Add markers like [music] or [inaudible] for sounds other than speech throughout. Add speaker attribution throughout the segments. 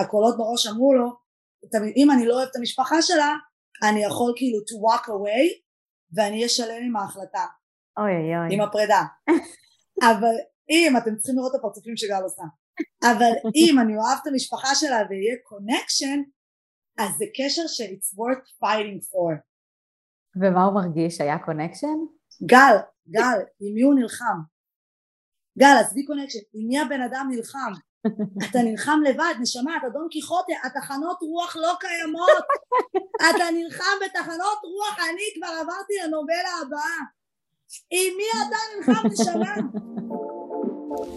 Speaker 1: הקולות בראש אמרו לו אם אני לא אוהב את המשפחה שלה אני יכול כאילו to walk away ואני אהיה שלם עם ההחלטה
Speaker 2: אוי אוי אוי.
Speaker 1: עם הפרידה [laughs] אבל אם אתם צריכים לראות את הפרצופים שגל עושה אבל אם אני אוהב את המשפחה שלה ויהיה connection אז זה קשר ש-it's worth fighting for
Speaker 2: ומה הוא מרגיש? היה connection?
Speaker 1: גל, גל, עם מי הוא נלחם? גל, עזבי קונקשן, עם מי הבן אדם נלחם? אתה נלחם לבד, נשמה, אתה דון קיחוטה, התחנות רוח לא קיימות. אתה נלחם בתחנות רוח, אני כבר עברתי לנובלה הבאה. עם מי אתה נלחם, נשמה?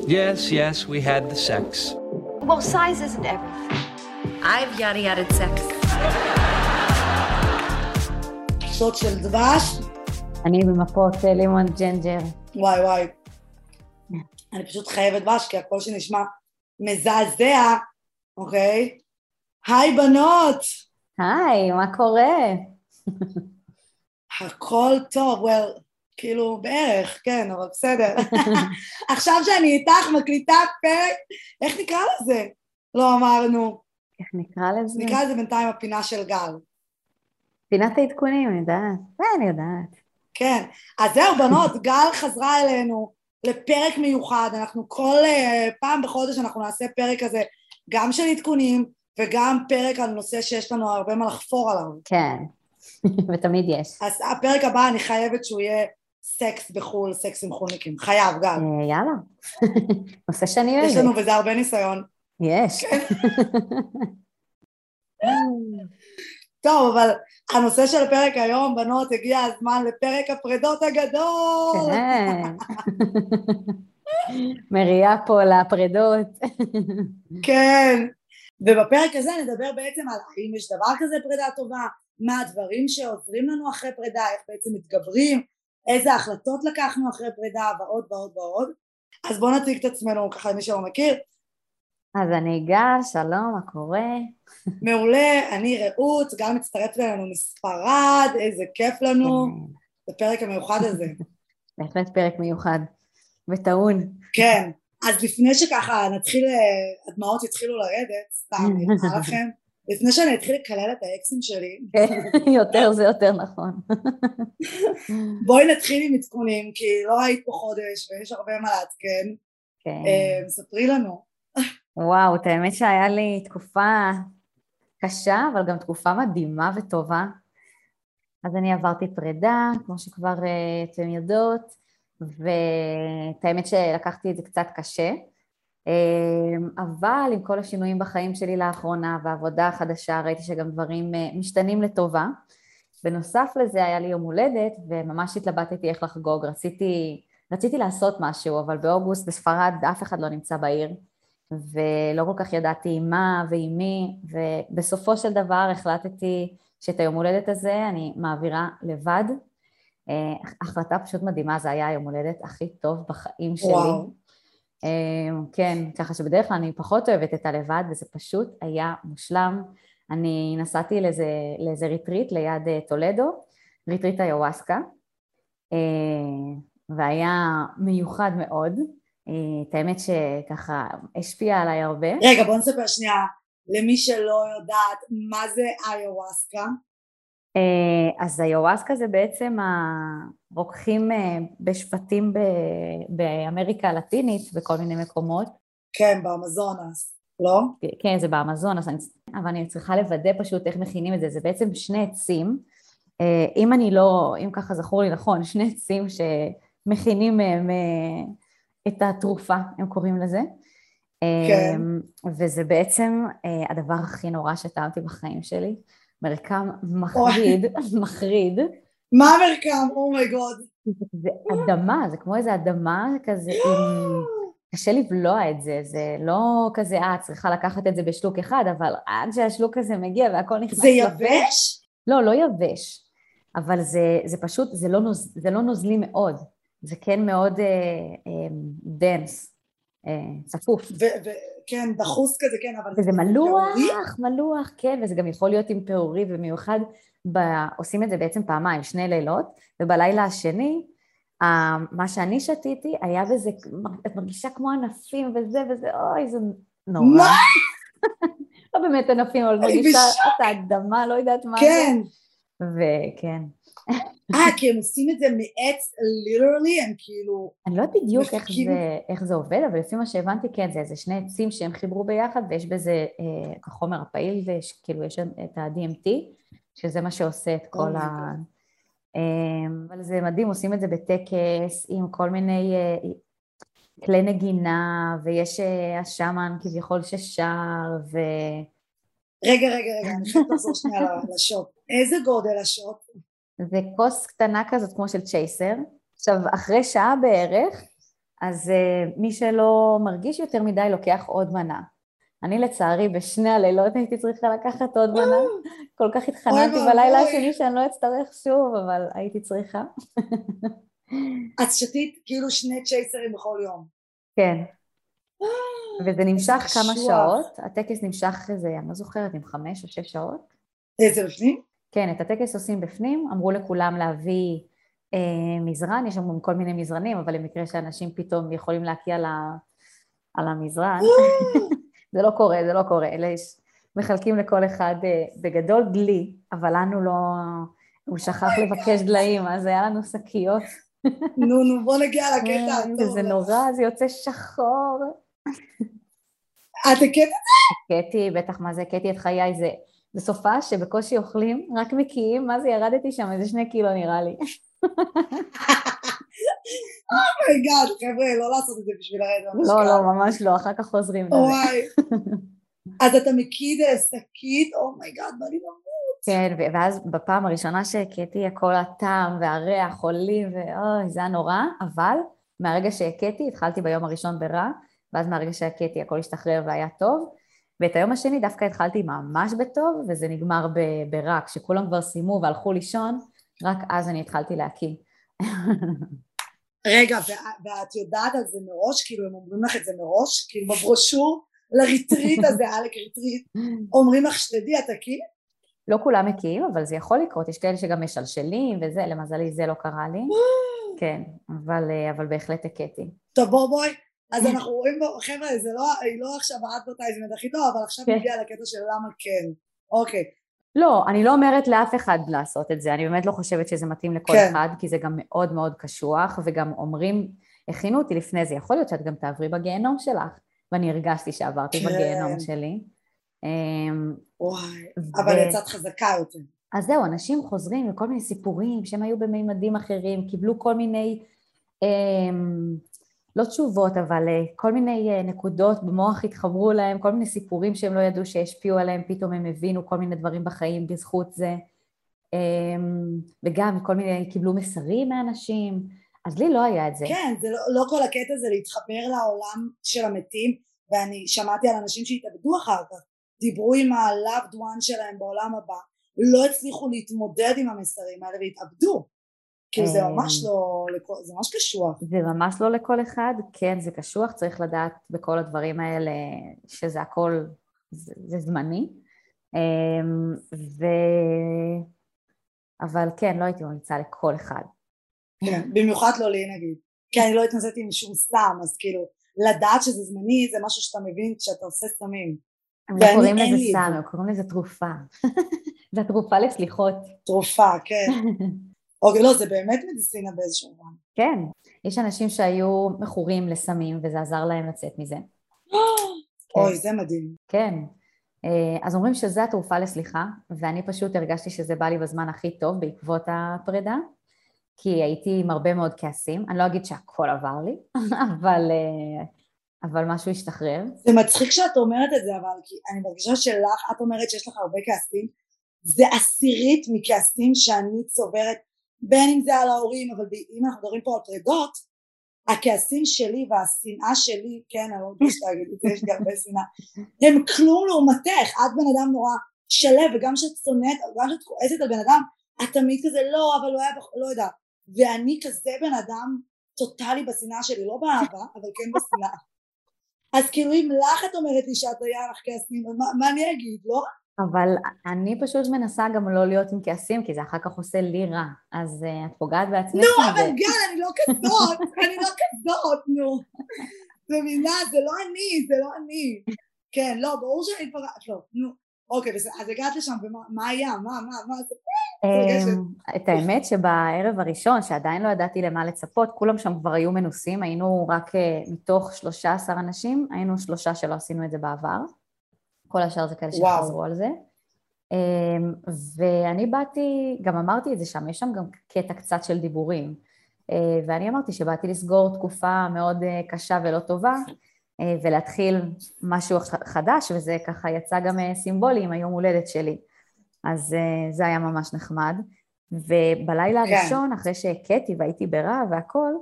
Speaker 3: Yes, yes, we had the sex.
Speaker 4: Well, size isn't everything. I've yada yada sex.
Speaker 1: שוט של דבש,
Speaker 2: אני במפות אה, לימון ג'נג'ר.
Speaker 1: וואי וואי. אני פשוט חייבת דבש כי הקול שלי נשמע מזעזע, אוקיי? היי בנות!
Speaker 2: היי, מה קורה? [laughs]
Speaker 1: הכל טוב, well, כאילו בערך, כן, אבל בסדר. [laughs] עכשיו שאני איתך מקליטה פרק, איך נקרא לזה? לא אמרנו.
Speaker 2: איך נקרא לזה?
Speaker 1: נקרא לזה בינתיים הפינה של גל.
Speaker 2: פינת העדכונים, אני יודעת. זה אני יודעת.
Speaker 1: כן. אז זהו, בנות, גל חזרה אלינו לפרק מיוחד. אנחנו כל uh, פעם בחודש אנחנו נעשה פרק כזה, גם של עדכונים וגם פרק על נושא שיש לנו הרבה מה לחפור עליו.
Speaker 2: כן, [laughs] ותמיד יש.
Speaker 1: אז הפרק הבא אני חייבת שהוא יהיה סקס בחו"ל, סקס עם חולניקים. חייב, גל.
Speaker 2: אה, יאללה. [laughs] נושא שאני אוהבת.
Speaker 1: יש לנו בזה הרבה ניסיון.
Speaker 2: יש. [laughs]
Speaker 1: טוב, אבל הנושא של הפרק היום, בנות, הגיע הזמן לפרק הפרדות הגדול.
Speaker 2: כן. [laughs] מריעה פה לפרדות. [laughs]
Speaker 1: כן. ובפרק הזה נדבר בעצם על האם יש דבר כזה פרידה טובה, מה הדברים שעוזרים לנו אחרי פרידה, איך בעצם מתגברים, איזה החלטות לקחנו אחרי פרידה ועוד ועוד ועוד. אז בואו נציג את עצמנו ככה למי שלא מכיר.
Speaker 2: אז אני גל, שלום, מה קורה?
Speaker 1: מעולה, אני רעות, גם מצטרפת אלינו מספרד, איזה כיף לנו, בפרק המיוחד הזה. [laughs]
Speaker 2: בהחלט פרק מיוחד וטעון.
Speaker 1: כן, אז לפני שככה נתחיל, הדמעות יתחילו לרדת, סתם, אני נראה [laughs] לכם, לפני שאני אתחיל לקלל את האקסים שלי. [laughs]
Speaker 2: יותר זה יותר נכון.
Speaker 1: בואי נתחיל עם עדכונים, כי לא היית פה חודש ויש הרבה מה לעדכן.
Speaker 2: כן.
Speaker 1: ספרי לנו.
Speaker 2: וואו, את האמת שהיה לי תקופה קשה, אבל גם תקופה מדהימה וטובה. אז אני עברתי פרידה, כמו שכבר uh, אתם יודעות, ואת האמת שלקחתי את זה קצת קשה, uh, אבל עם כל השינויים בחיים שלי לאחרונה והעבודה החדשה, ראיתי שגם דברים uh, משתנים לטובה. בנוסף לזה היה לי יום הולדת, וממש התלבטתי איך לחגוג. רציתי, רציתי לעשות משהו, אבל באוגוסט בספרד אף אחד לא נמצא בעיר. ולא כל כך ידעתי עם מה ועם מי, ובסופו של דבר החלטתי שאת היום הולדת הזה אני מעבירה לבד. אה, החלטה פשוט מדהימה, זה היה היום הולדת הכי טוב בחיים שלי. וואו. אה, כן, ככה שבדרך כלל אני פחות אוהבת את הלבד, וזה פשוט היה מושלם. אני נסעתי לאיזה, לאיזה ריטריט ליד אה, טולדו, ריטריט איוואסקה, והיה מיוחד מאוד. את האמת שככה השפיע עליי הרבה.
Speaker 1: רגע בוא נספר שנייה למי שלא יודעת מה זה איוואסקה.
Speaker 2: אה, אז איוואסקה זה בעצם הרוקחים אה, בשבטים באמריקה הלטינית בכל מיני מקומות.
Speaker 1: כן, באמזונס, לא?
Speaker 2: כן, זה באמזונס, אבל אני צריכה לוודא פשוט איך מכינים את זה. זה בעצם שני עצים, אה, אם אני לא, אם ככה זכור לי נכון, שני עצים שמכינים מהם את התרופה, הם קוראים לזה.
Speaker 1: כן.
Speaker 2: וזה בעצם אה, הדבר הכי נורא שטעמתי בחיים שלי. מרקם מחריד, מחריד.
Speaker 1: מה מרקם? אומייגוד.
Speaker 2: Oh זה אדמה, זה כמו איזה אדמה כזה עם... קשה לבלוע את זה, זה לא כזה, אה, צריכה לקחת את זה בשלוק אחד, אבל עד שהשלוק הזה מגיע והכל נכנס...
Speaker 1: זה יבש?
Speaker 2: לא, לא יבש, אבל זה, זה פשוט, זה לא, נוז, זה לא נוזלי מאוד. זה כן מאוד dense, אה, אה, צפוף.
Speaker 1: כן, דחוס כזה, כן, אבל...
Speaker 2: וזה מלוח, מלוח, כן, וזה גם יכול להיות עם פעורי, במיוחד ב... עושים את זה בעצם פעמיים, שני לילות, ובלילה השני, מה שאני שתיתי היה בזה, את מרגישה כמו ענפים וזה וזה, אוי, זה נורא.
Speaker 1: מה? [laughs]
Speaker 2: באמת ענפים, אבל מרגישה את האדמה, לא יודעת מה
Speaker 1: זה. כן.
Speaker 2: וכן.
Speaker 1: אה, כי הם עושים את זה מעץ, ליטרלי, הם כאילו...
Speaker 2: אני לא יודעת בדיוק איך זה, איך זה עובד, אבל לפי מה שהבנתי, כן, זה איזה שני עצים שהם חיברו ביחד, ויש בזה אה, החומר הפעיל, כאילו יש את ה-DMT, שזה מה שעושה את כל oh ה... אמ, אבל זה מדהים, עושים את זה בטקס עם כל מיני אה, כלי נגינה, ויש אה, השאמן כביכול ששר, ו...
Speaker 1: רגע, רגע, רגע, אני חייבת לחזור שנייה לשוט. איזה גודל השוט?
Speaker 2: זה כוס קטנה כזאת כמו של צ'ייסר. עכשיו, אחרי שעה בערך, אז uh, מי שלא מרגיש יותר מדי לוקח עוד מנה. אני לצערי בשני הלילות הייתי צריכה לקחת עוד מנה. כל כך התחננתי בלילה השני שאני לא אצטרך שוב, אבל הייתי צריכה.
Speaker 1: את שתית כאילו שני צ'ייסרים בכל יום.
Speaker 2: כן. וזה נמשך כמה שעות, הטקס נמשך איזה, אני לא זוכרת, עם חמש או שש שעות.
Speaker 1: איזה בפנים?
Speaker 2: כן, את הטקס עושים בפנים, אמרו לכולם להביא אה, מזרן, יש שם כל מיני מזרנים, אבל למקרה שאנשים פתאום יכולים להקיע על, על המזרן, [laughs] זה לא קורה, זה לא קורה, אלה יש, מחלקים לכל אחד אה, בגדול דלי, אבל לנו לא, הוא שכח לבקש דליים, אז היה לנו שקיות.
Speaker 1: נו, נו, בוא נגיע [laughs] לקטע
Speaker 2: הטוב. זה נורא, זה יוצא שחור.
Speaker 1: את הקטע?
Speaker 2: קטי, בטח, מה זה קטי את חיי, זה, זה סופה שבקושי אוכלים, רק מקיאים, מה זה ירדתי שם, איזה שני קילו נראה לי. [laughs]
Speaker 1: oh my god, חבר'ה, לא לעשות את זה בשביל לרדת,
Speaker 2: לא, לא, ממש לא, אחר כך חוזרים לזה.
Speaker 1: וואי. [laughs] אז את מקיאה לשקית, oh my god, בא לי למות.
Speaker 2: כן, ואז בפעם הראשונה שהקאתי כל הטעם והריח עולים, ואוי, זה היה נורא, אבל מהרגע שהקאתי, התחלתי ביום הראשון ברע, ואז מהרגע שהקאתי הכל השתחרר והיה טוב, ואת היום השני דווקא התחלתי ממש בטוב, וזה נגמר ברע, כשכולם כבר סיימו והלכו לישון, רק אז אני התחלתי להקיא.
Speaker 1: רגע, ואת יודעת על זה מראש? כאילו הם אומרים לך את זה מראש? כאילו בברושור לריטריט הזה, [laughs] עלק ריטריט, אומרים לך שתדעי, את תקיאי?
Speaker 2: לא כולם מקיאים, אבל זה יכול לקרות, יש כאלה שגם משלשלים וזה, למזלי זה לא קרה לי. כן, אבל, אה, אבל בהחלט הקאתי.
Speaker 1: טוב בוא בואי, אז אנחנו רואים בו, חבר'ה, זה לא, היא לא עכשיו ה advertisement הכי טוב, אבל עכשיו כן. נגיע לקטע של למה כן. אוקיי.
Speaker 2: לא, אני לא אומרת לאף אחד לעשות את זה, אני באמת לא חושבת שזה מתאים לכל כן. אחד, כי זה גם מאוד מאוד קשוח, וגם אומרים, הכינו אותי לפני זה, יכול להיות שאת גם תעברי בגיהנום שלך, ואני הרגשתי שעברתי כן. בגיהנום שלי.
Speaker 1: אמ, וואי, ו... אבל יצאת חזקה יותר.
Speaker 2: אז זהו, אנשים חוזרים לכל מיני סיפורים שהם היו במימדים אחרים, קיבלו כל מיני, אה, לא תשובות, אבל אה, כל מיני אה, נקודות במוח התחברו להם, כל מיני סיפורים שהם לא ידעו שהשפיעו עליהם, פתאום הם הבינו כל מיני דברים בחיים בזכות זה. אה, וגם כל מיני, קיבלו מסרים מאנשים, אז לי לא היה את זה.
Speaker 1: כן, זה לא, לא כל הקטע זה להתחבר לעולם של המתים, ואני שמעתי על אנשים שהתאבדו אחר כך, דיברו עם ה-loved one שלהם בעולם הבא, לא הצליחו להתמודד עם המסרים האלה והתאבדו. כאילו זה ממש לא, זה ממש קשוח.
Speaker 2: זה ממש לא לכל אחד, כן זה קשוח, צריך לדעת בכל הדברים האלה שזה הכל, זה, זה זמני. אמ, ו... אבל כן, לא הייתי ממליצה לכל אחד.
Speaker 1: כן, במיוחד לא לי נגיד. כי אני לא התנסיתי עם שום סתם, אז כאילו, לדעת שזה זמני זה משהו שאתה מבין כשאתה עושה סמים.
Speaker 2: הם לא קוראים לזה סם, הם קוראים לזה תרופה. [laughs] זה התרופה לסליחות.
Speaker 1: תרופה, כן. [laughs] אוקיי, לא, זה באמת מדיסינה באיזשהו מובן.
Speaker 2: כן, יש אנשים שהיו מכורים לסמים וזה עזר להם לצאת מזה. [gasps]
Speaker 1: אוי, זה מדהים.
Speaker 2: כן. אה, אז אומרים שזה התרופה לסליחה, ואני פשוט הרגשתי שזה בא לי בזמן הכי טוב בעקבות הפרידה, כי הייתי עם הרבה מאוד כעסים. אני לא אגיד שהכל עבר לי, [laughs] אבל אה, אבל משהו השתחרר.
Speaker 1: זה מצחיק שאת אומרת את זה, אבל כי אני מרגישה שלך, את אומרת שיש לך הרבה כעסים, זה עשירית מכעסים שאני צוברת, בין אם זה על ההורים, אבל אם אנחנו מדברים פה על פרידות, הכעסים שלי והשנאה שלי, כן, אני לא מתביישת [laughs] להגיד את זה, יש לי הרבה שנאה, הם כלום לעומתך, את בן אדם נורא שלו, וגם כשאת שונאת, גם כשאת כועסת על בן אדם, את תמיד כזה, לא, אבל הוא היה, לא יודע, ואני כזה בן אדם טוטאלי בשנאה שלי, לא באהבה, [laughs] אבל כן בשנאה. אז כאילו אם לך את אומרת לי שאת היה לך כעסים, מה, מה אני אגיד, לא?
Speaker 2: אבל אני פשוט מנסה גם לא להיות עם כעסים, כי זה אחר כך עושה לי רע, אז uh, את פוגעת בעצמך.
Speaker 1: נו, אבל גל, אני לא כזאת, אני לא כזאת, נו. מבינה, זה לא אני, זה לא אני. כן, לא, ברור שאני פגעת, לא, נו, אוקיי, בסדר, אז הגעת לשם, ומה היה? מה, מה, מה,
Speaker 2: אמ, את האמת שבערב הראשון, שעדיין לא ידעתי למה לצפות, כולם שם כבר היו מנוסים, היינו רק אה, מתוך 13 אנשים, היינו שלושה שלא עשינו את זה בעבר. כל השאר זה כאלה שחזרו על זה. אמ, ואני באתי, גם אמרתי את זה שם, יש שם גם קטע קצת של דיבורים. אה, ואני אמרתי שבאתי לסגור תקופה מאוד אה, קשה ולא טובה, ולהתחיל משהו חדש, וזה ככה יצא גם סימבולי עם היום הולדת שלי. אז זה היה ממש נחמד. ובלילה כן. הראשון, אחרי שהכיתי והייתי ברעב והכל,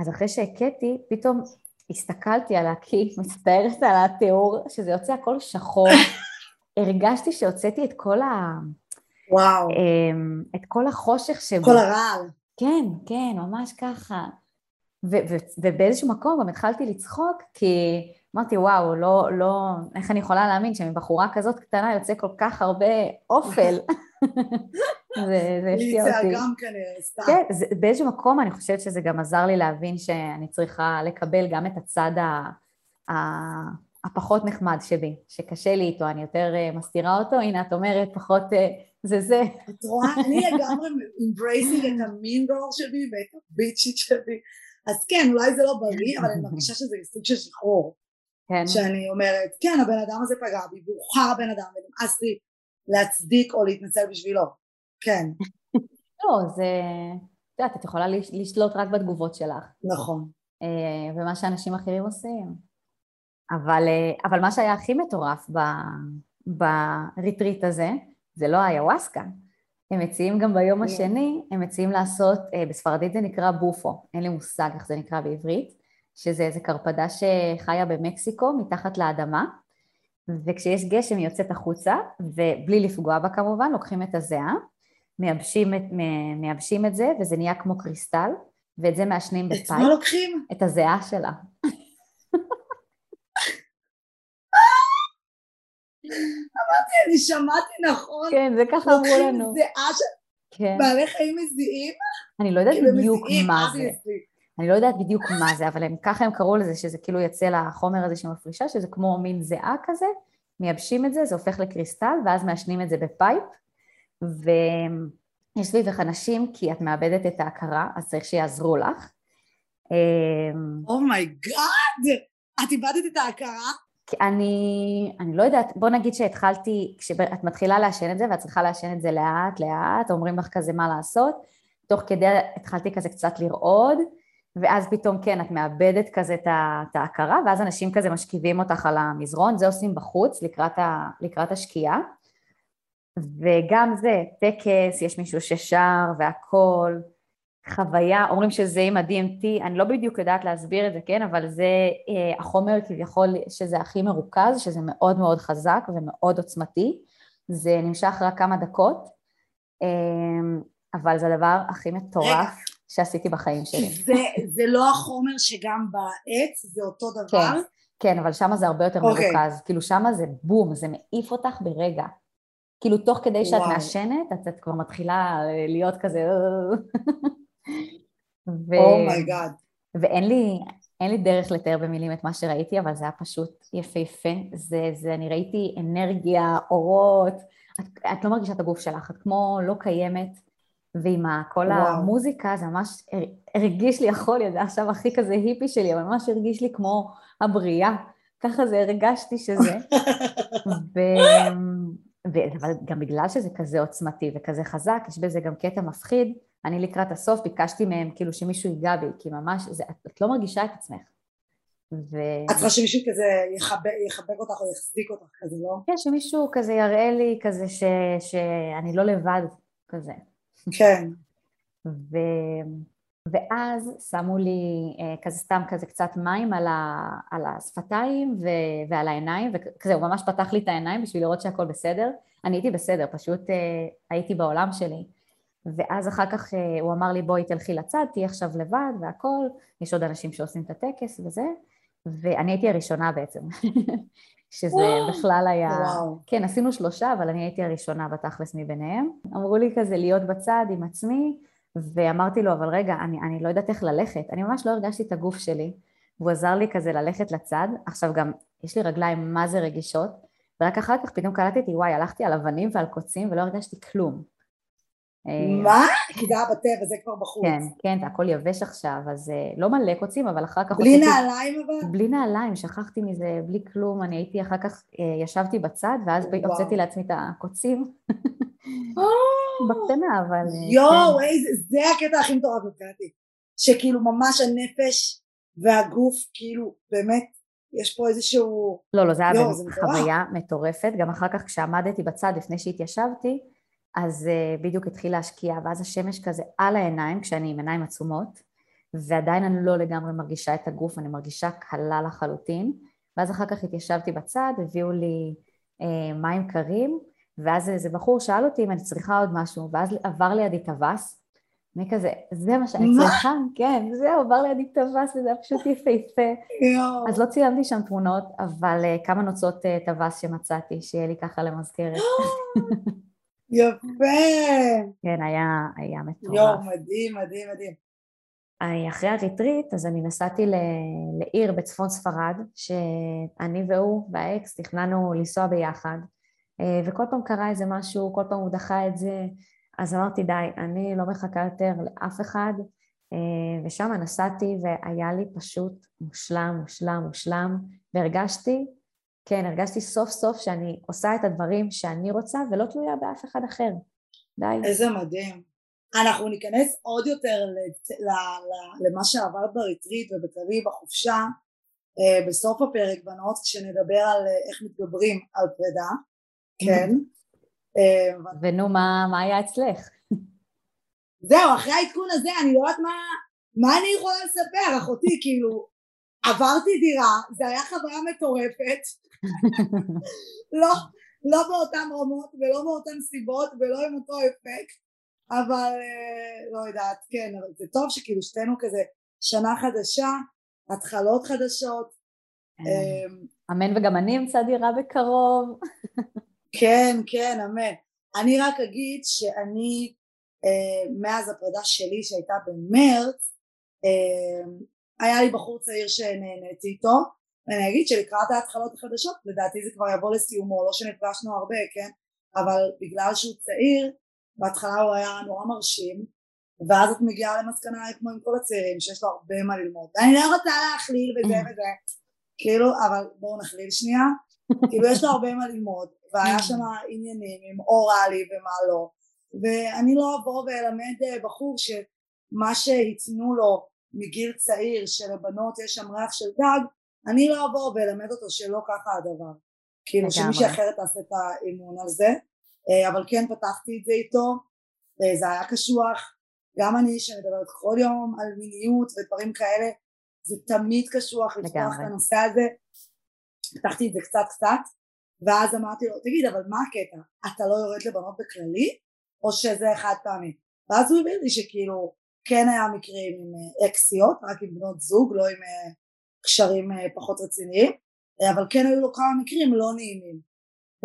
Speaker 2: אז אחרי שהכיתי, פתאום הסתכלתי על הקי, מצטערת על התיאור, שזה יוצא הכל שחור. [laughs] הרגשתי שהוצאתי את כל ה...
Speaker 1: וואו.
Speaker 2: אמ, את כל החושך שבו.
Speaker 1: כל הרעל.
Speaker 2: כן, כן, ממש ככה. ו- ו- ובאיזשהו מקום גם התחלתי לצחוק, כי אמרתי, וואו, לא, לא, איך אני יכולה להאמין שמבחורה כזאת קטנה יוצא כל כך הרבה אופל. [laughs] זה, זה הפתיע אותי.
Speaker 1: גם כנראה, סתם.
Speaker 2: כן, זה, באיזשהו מקום אני חושבת שזה גם עזר לי להבין שאני צריכה לקבל גם את הצד ה, ה, הפחות נחמד שבי, שקשה לי איתו, אני יותר אה, מסתירה אותו, הנה את אומרת פחות אה, זה זה.
Speaker 1: את רואה, אני לגמרי embracing את ה mean girl שבי ואת הביצ'ית שבי. אז כן, אולי זה לא בריא, אבל אני מרגישה שזה סוג של שחרור.
Speaker 2: כן.
Speaker 1: שאני אומרת, כן, הבן אדם הזה פגע בי, והוא חרא בן אדם, ונמאס לי להצדיק או להתנצל בשבילו. כן. [laughs]
Speaker 2: לא, זה... את יודעת, את יכולה לשלוט רק בתגובות שלך.
Speaker 1: נכון.
Speaker 2: אה, ומה שאנשים אחרים עושים. אבל, אה, אבל מה שהיה הכי מטורף בריטריט הזה, זה לא היוואסקה. הם מציעים גם ביום כן. השני, הם מציעים לעשות, אה, בספרדית זה נקרא בופו, אין לי מושג איך זה נקרא בעברית, שזה איזה קרפדה שחיה במקסיקו מתחת לאדמה, וכשיש גשם היא יוצאת החוצה, ובלי לפגוע בה כמובן, לוקחים את הזיעה, מייבשים את, מייבשים את זה, וזה נהיה כמו קריסטל, ואת זה מעשנים בפייפ. את
Speaker 1: מה לוקחים?
Speaker 2: את הזיעה שלה.
Speaker 1: אמרתי, אני שמעתי נכון.
Speaker 2: כן, זה ככה אמרו לנו.
Speaker 1: לוקחים זיעה של... כן. בעלי חיים מזיעים?
Speaker 2: אני לא יודעת כאילו בדיוק מה זה. אני לא יודעת בדיוק מה זה, אבל הם, ככה הם קראו לזה, שזה כאילו יוצא לחומר הזה שמפרישה, שזה כמו מין זיעה כזה, מייבשים את זה, זה הופך לקריסטל, ואז מעשנים את זה ב pipe, ויש סביבך אנשים, כי את מאבדת את ההכרה, אז צריך שיעזרו לך.
Speaker 1: Oh my god! Oh את איבדת את ההכרה?
Speaker 2: אני, אני לא יודעת, בוא נגיד שהתחלתי, כשאת מתחילה לעשן את זה ואת צריכה לעשן את זה לאט לאט, אומרים לך כזה מה לעשות, תוך כדי התחלתי כזה קצת לרעוד, ואז פתאום כן, את מאבדת כזה את ההכרה, ואז אנשים כזה משכיבים אותך על המזרון, זה עושים בחוץ לקראת, ה, לקראת השקיעה, וגם זה, טקס, יש מישהו ששר והכול, חוויה, אומרים שזה עם ה-DMT, אני לא בדיוק יודעת להסביר את זה, כן, אבל זה אה, החומר כביכול שזה הכי מרוכז, שזה מאוד מאוד חזק ומאוד עוצמתי, זה נמשך רק כמה דקות, אה, אבל זה הדבר הכי מטורף. שעשיתי בחיים שלי.
Speaker 1: זה, זה לא החומר שגם בעץ, זה אותו דבר?
Speaker 2: כן, כן, אבל שם זה הרבה יותר okay. אוקיי. מרוכז, כאילו שם זה בום, זה מעיף אותך ברגע. כאילו תוך כדי שאת וואו. מעשנת, את, את כבר מתחילה להיות כזה...
Speaker 1: Oh my god. Oh
Speaker 2: ואין לי, אין לי דרך לתאר במילים את מה שראיתי, אבל זה היה פשוט יפהפה. זה, זה, אני ראיתי אנרגיה, אורות. את, את לא מרגישה את הגוף שלך, את כמו לא קיימת. ועם כל וואו. המוזיקה זה ממש הרגיש לי, יכול להיות, זה עכשיו הכי כזה היפי שלי, אבל ממש הרגיש לי כמו הבריאה. ככה זה הרגשתי שזה. [laughs] ו... ו... אבל גם בגלל שזה כזה עוצמתי וכזה חזק, יש בזה גם קטע מפחיד, אני לקראת הסוף ביקשתי מהם כאילו שמישהו ייגע בי, כי ממש, זה, את, את לא מרגישה את עצמך.
Speaker 1: ו... את צריכה שמישהו כזה יחבק, יחבק אותך או יחזיק אותך כזה, לא?
Speaker 2: כן, שמישהו כזה יראה לי כזה ש, שאני לא לבד כזה.
Speaker 1: כן.
Speaker 2: ו... ואז שמו לי אה, כזה סתם כזה קצת מים על, ה, על השפתיים ו, ועל העיניים, וכזה הוא ממש פתח לי את העיניים בשביל לראות שהכל בסדר. אני הייתי בסדר, פשוט אה, הייתי בעולם שלי. ואז אחר כך אה, הוא אמר לי בואי תלכי לצד, תהיי עכשיו לבד והכל, יש עוד אנשים שעושים את הטקס וזה, ואני הייתי הראשונה בעצם, [laughs] שזה בכלל היה, וואו. כן עשינו שלושה אבל אני הייתי הראשונה בתכלס מביניהם, אמרו לי כזה להיות בצד עם עצמי, ואמרתי לו אבל רגע אני, אני לא יודעת איך ללכת, אני ממש לא הרגשתי את הגוף שלי, והוא עזר לי כזה ללכת לצד, עכשיו גם יש לי רגליים מה זה רגישות, ורק אחר כך פתאום קלטתי, וואי, הלכתי על אבנים ועל קוצים ולא הרגשתי כלום.
Speaker 1: אה, מה? כי זה היה בטבע, זה כבר בחוץ.
Speaker 2: כן, כן, הכל יבש עכשיו, אז אה, לא מלא קוצים, אבל אחר כך...
Speaker 1: בלי נעליים אבל?
Speaker 2: בלי נעליים, שכחתי מזה, בלי כלום, אני הייתי אחר כך, אה, ישבתי בצד, ואז הוצאתי לעצמי את הקוצים. [laughs] בקטנה, אבל...
Speaker 1: יואו, כן. זה הקטע הכי מטורף מבחינתי. שכאילו ממש הנפש והגוף, כאילו, באמת, יש פה איזשהו...
Speaker 2: לא, לא, זה היה חוויה מטורפת. גם אחר כך כשעמדתי בצד לפני שהתיישבתי, אז uh, בדיוק התחיל להשקיע, ואז השמש כזה על העיניים, כשאני עם עיניים עצומות, ועדיין אני לא לגמרי מרגישה את הגוף, אני מרגישה קלה לחלוטין, ואז אחר כך התיישבתי בצד, הביאו לי uh, מים קרים, ואז איזה בחור שאל אותי אם אני צריכה עוד משהו, ואז עבר לידי טווס, אני כזה, זה מה שאני צריכה, כן, זהו, עבר לידי טווס וזה היה פשוט יפהפה. אז לא צילמתי שם תמונות, אבל אה, כמה נוצות אה, טווס שמצאתי, שיהיה לי ככה למזכרת. [laughs]
Speaker 1: יפה.
Speaker 2: כן, היה, היה מטורף.
Speaker 1: יואו, מדהים, מדהים, מדהים.
Speaker 2: אחרי הריטריט, אז אני נסעתי לעיר בצפון ספרד, שאני והוא והאקס תכננו לנסוע ביחד, אה, וכל פעם קרה איזה משהו, כל פעם הוא דחה את זה, אז אמרתי די, אני לא מחכה יותר לאף אחד, אה, ושם נסעתי והיה לי פשוט מושלם, מושלם, מושלם, והרגשתי כן, הרגשתי סוף סוף שאני עושה את הדברים שאני רוצה ולא תלויה באף אחד אחר. די.
Speaker 1: איזה מדהים. אנחנו ניכנס עוד יותר למה שעברת בריטריט ובכללי בחופשה אה, בסוף הפרק בנות כשנדבר על אה, איך מתגברים על פרידה, כן. [laughs]
Speaker 2: אה, ונו, מה, מה היה אצלך?
Speaker 1: זהו, אחרי העדכון הזה אני לא יודעת מה, מה אני יכולה לספר, אחותי, כאילו, עברתי דירה, זה היה חוויה מטורפת, לא, לא באותן רמות ולא באותן סיבות ולא עם אותו אפקט אבל אה, לא יודעת כן אבל זה טוב שכאילו שתינו כזה שנה חדשה התחלות חדשות
Speaker 2: כן. אמ, אמן וגם אני אמצא דירה בקרוב
Speaker 1: כן כן אמן אני רק אגיד שאני אה, מאז הפרידה שלי שהייתה במרץ אה, היה לי בחור צעיר שנהניתי איתו ואני אגיד שלקראת ההתחלות החדשות לדעתי זה כבר יבוא לסיומו לא שנפגשנו הרבה כן? אבל בגלל שהוא צעיר בהתחלה הוא היה נורא מרשים ואז את מגיעה למסקנה כמו עם כל הצעירים שיש לו הרבה מה ללמוד. ואני לא רוצה להכליל וזה וזה כאילו אבל בואו נכליל שנייה. [laughs] כאילו יש לו הרבה מה ללמוד והיה שם עניינים עם אוראלי ומה לא. ואני לא אבוא ואלמד אה, בחור שמה שהתנו לו מגיל צעיר שלבנות יש שם ריח של דג אני לא אבוא ואלמד אותו שלא ככה הדבר. כאילו שמישהי אחרת תעשה את האימון על זה. אה, אבל כן פתחתי את זה איתו אה, זה היה קשוח. גם אני שמדברת כל יום על מיניות ודברים כאלה זה תמיד קשוח לפתוח את הנושא הזה. פתחתי את זה קצת קצת ואז אמרתי לו תגיד אבל מה הקטע? אתה לא יורד לבנות בכללי או שזה חד פעמי? ואז הוא הביא לי שכאילו כן היה מקרים עם אה, אקסיות רק עם בנות זוג לא עם קשרים אה, פחות רציניים אה, אבל כן היו לו כמה מקרים לא נעימים.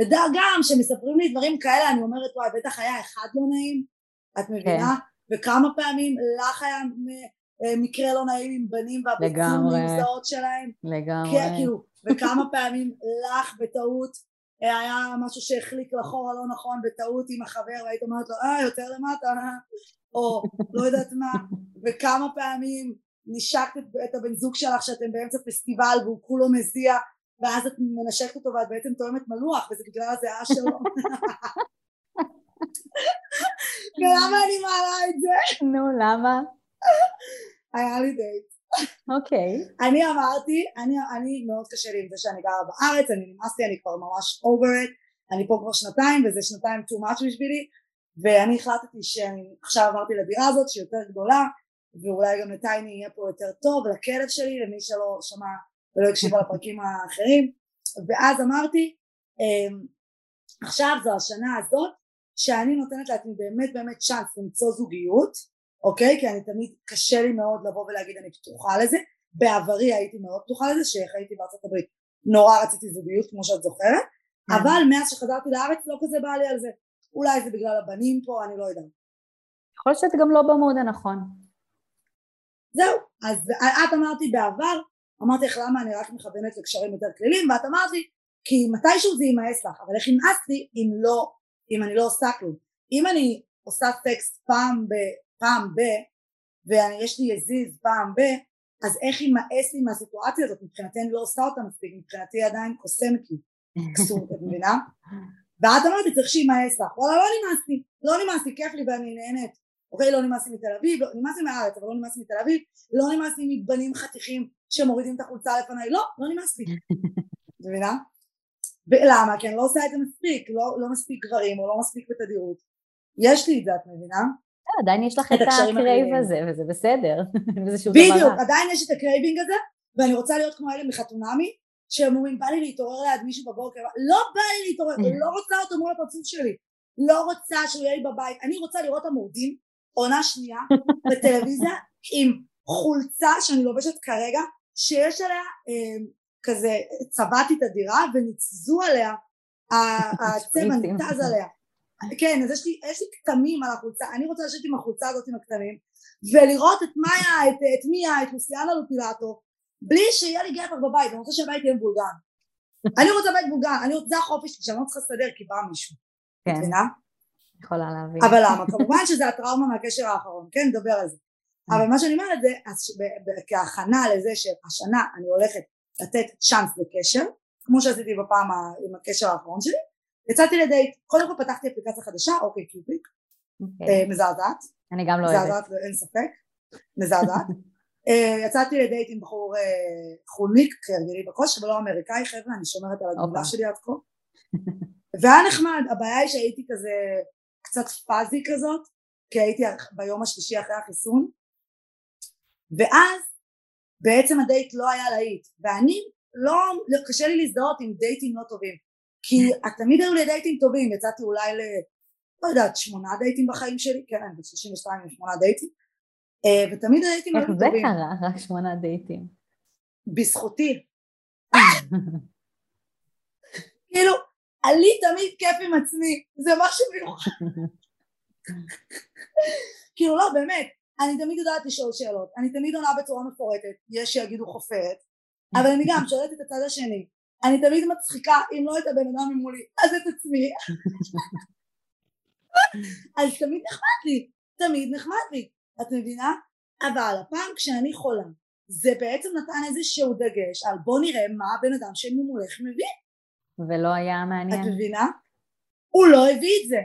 Speaker 1: וגם שמספרים לי דברים כאלה אני אומרת וואי בטח היה אחד לא נעים את מבינה? כן. וכמה פעמים לך היה אה, מקרה לא נעים עם בנים והביצום נגזעות שלהם?
Speaker 2: לגמרי.
Speaker 1: כן, כאילו, וכמה פעמים לך בטעות היה משהו שהחליק לחורה לא נכון בטעות עם החבר והיית אומרת לו אה יותר למטה או לא יודעת מה וכמה פעמים נשקת את הבן זוג שלך שאתם באמצע פסטיבל והוא כולו מזיע ואז את מנשקת אותו ואת בעצם תואמת מלוח וזה בגלל הזיעה שלו. [laughs] ולמה אני מעלה את זה?
Speaker 2: נו למה?
Speaker 1: היה לי דייט.
Speaker 2: אוקיי.
Speaker 1: אני אמרתי אני, אני מאוד קשה לי עם זה שאני גרה בארץ אני נמאסתי אני כבר ממש over it. אני פה כבר שנתיים וזה שנתיים too much בשבילי ואני החלטתי שאני עכשיו עברתי לדירה הזאת שהיא יותר גדולה ואולי גם לטייני יהיה פה יותר טוב, לכלב שלי, למי שלא שמע ולא הקשיב על הפרקים האחרים, ואז אמרתי, אמ, עכשיו זו השנה הזאת שאני נותנת לעצמי באמת באמת צ'אנס למצוא זוגיות, אוקיי? כי אני תמיד קשה לי מאוד לבוא ולהגיד אני פתוחה לזה, בעברי הייתי מאוד פתוחה לזה, שהייתי בארצות הברית נורא רציתי זוגיות כמו שאת זוכרת, כן. אבל מאז שחזרתי לארץ לא כזה בא לי על זה, אולי זה בגלל הבנים פה, אני לא יודעת.
Speaker 2: יכול להיות שאת גם לא במוד הנכון.
Speaker 1: זהו, אז את אמרתי בעבר, אמרתי לך למה אני רק מכוונת לקשרים יותר כלילים ואת אמרת לי כי מתישהו זה יימאס לך אבל איך ימאס לי אם לא אם אני לא עושה כלום אם אני עושה טקסט פעם ב... פעם ב... ויש לי יזיז פעם ב... אז איך ימאס לי מהסיטואציה הזאת מבחינתי אני לא עושה אותה מספיק מבחינתי עדיין קוסמת לי [laughs] כסות את מבינה? ואת אמרתי צריך שימאס לך. וואלה לא נמאס לי לא נמאס לי כיף לי ואני נהנית. אוקיי לא נמאס לי מתל אביב לא, נמאס לי מהארץ אבל לא נמאס לי מתל אביב. לא נמאס לי מבנים חתיכים שמורידים את החולצה לפניי. לא לא נמאס לי [laughs] מבינה? למה? כי אני לא עושה את זה מספיק. לא, לא מספיק גברים או לא מספיק בתדירות. יש לי את זה את מבינה?
Speaker 2: אה, עדיין יש לך את ה crave הזה וזה בסדר. [laughs]
Speaker 1: בדיוק עדיין יש את ה craving הזה ואני רוצה להיות כמו אלה מחתונמי שהם אומרים בא לי להתעורר ליד מישהו בבוקר. לא בא לי להתעורר לא רוצה אותו מול הפרצוף שלי. לא רוצה שהוא יהיה לי בבית. אני רוצה לראות המורדים עונה שנייה [laughs] בטלוויזיה עם חולצה שאני לובשת כרגע שיש עליה אה, כזה צבעתי את הדירה וניצזו עליה [laughs] הצבע ניתז עליה. כן אז יש לי, יש לי כתמים על החולצה. אני רוצה לשבת עם החולצה הזאת עם הכתמים ולראות את מאיה את, את מיה את לוסיאנה לופילטו בלי שיהיה לי גבר בבית אני רוצה שהבית יהיה מבולגן אני רוצה בית מבולגן זה החופש שלי שאני לא צריכה לסדר כי בא מישהו
Speaker 2: כן. מבינה? יכולה להבין.
Speaker 1: אבל למה? כמובן שזה הטראומה מהקשר האחרון, כן? נדבר על זה. אבל מה שאני אומרת זה, כהכנה לזה שהשנה אני הולכת לתת צ'אנס לקשר, כמו שעשיתי בפעם עם הקשר האחרון שלי, יצאתי לדייט, קודם כל פתחתי אפליקציה חדשה, אוקיי קיופיק, אוקיי. אה, מזעזעת.
Speaker 2: אני גם לא אוהבת.
Speaker 1: מזעזעת, אין ספק, מזעזעת. [laughs] אה, יצאתי לדייט עם בחור אה, חולניק כהרגלי בכושר ולא אמריקאי חבר'ה אני שומרת על הגדולה שלי עד כה. והיה נחמד הבעיה היא שהייתי כזה קצת פאזי כזאת כי הייתי ביום השלישי אחרי החיסון. ואז בעצם הדייט לא היה להיט ואני לא, לא קשה לי להזדהות עם דייטים לא טובים כי [laughs] תמיד היו לי דייטים טובים יצאתי אולי ל... לא יודעת שמונה דייטים בחיים שלי כן אני ב-32 עם שמונה דייטים. אה, ותמיד הדייטים
Speaker 2: היו טובים איך זה קרה? רק שמונה דייטים?
Speaker 1: בזכותי. כאילו לי תמיד כיף עם עצמי זה משהו מיוחד. כאילו לא באמת אני תמיד יודעת לשאול שאלות אני תמיד עונה בצורה מפורטת יש שיגידו חופרת אבל אני גם שואלת את הצד השני אני תמיד מצחיקה אם לא את הבן אדם ממולי אז את עצמי. [laughs] אז תמיד נחמד לי תמיד נחמד לי את מבינה? אבל הפעם כשאני חולה זה בעצם נתן איזשהו דגש על בוא נראה מה הבן אדם שממולך מביא
Speaker 2: ולא היה מעניין.
Speaker 1: את מבינה? הוא לא הביא את זה.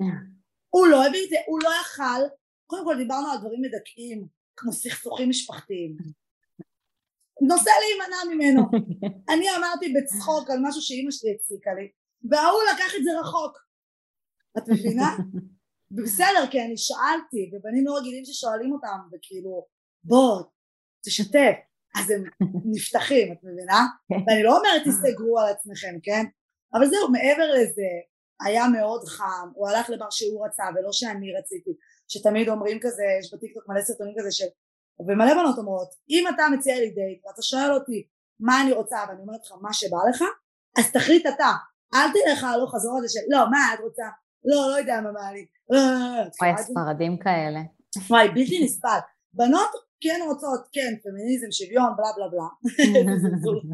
Speaker 1: [laughs] הוא לא הביא את זה, הוא לא יכל, קודם כל דיברנו על דברים מדכאים, כמו סכסוכים משפחתיים. [laughs] נושא להימנע ממנו. [laughs] אני אמרתי בצחוק על משהו שאימא שלי הציקה לי, וההוא לקח את זה רחוק. את מבינה? בסדר, כי אני שאלתי, ובנים לא רגילים ששואלים אותם, וכאילו, בוא, תשתף. אז הם [laughs] נפתחים, את מבינה? כן. ואני לא אומרת תסתגרו על עצמכם, כן? אבל זהו, מעבר לזה, היה מאוד חם, הוא הלך לבר שהוא רצה ולא שאני רציתי, שתמיד אומרים כזה, יש בטיקטוק מלא סרטונים כזה של, ומלא בנות אומרות, אם אתה מציע לי דייט ואתה שואל אותי מה אני רוצה ואני אומרת לך מה שבא לך, אז תחליט אתה, אל תלך הלוך חזור הזה של לא, מה את רוצה? לא, לא יודע מה
Speaker 2: לא, וואי, ספרדים כאלה.
Speaker 1: וואי, בלתי נסבל. בנות כן רוצות, כן, פמיניזם, שוויון, בלה בלה בלה. [laughs]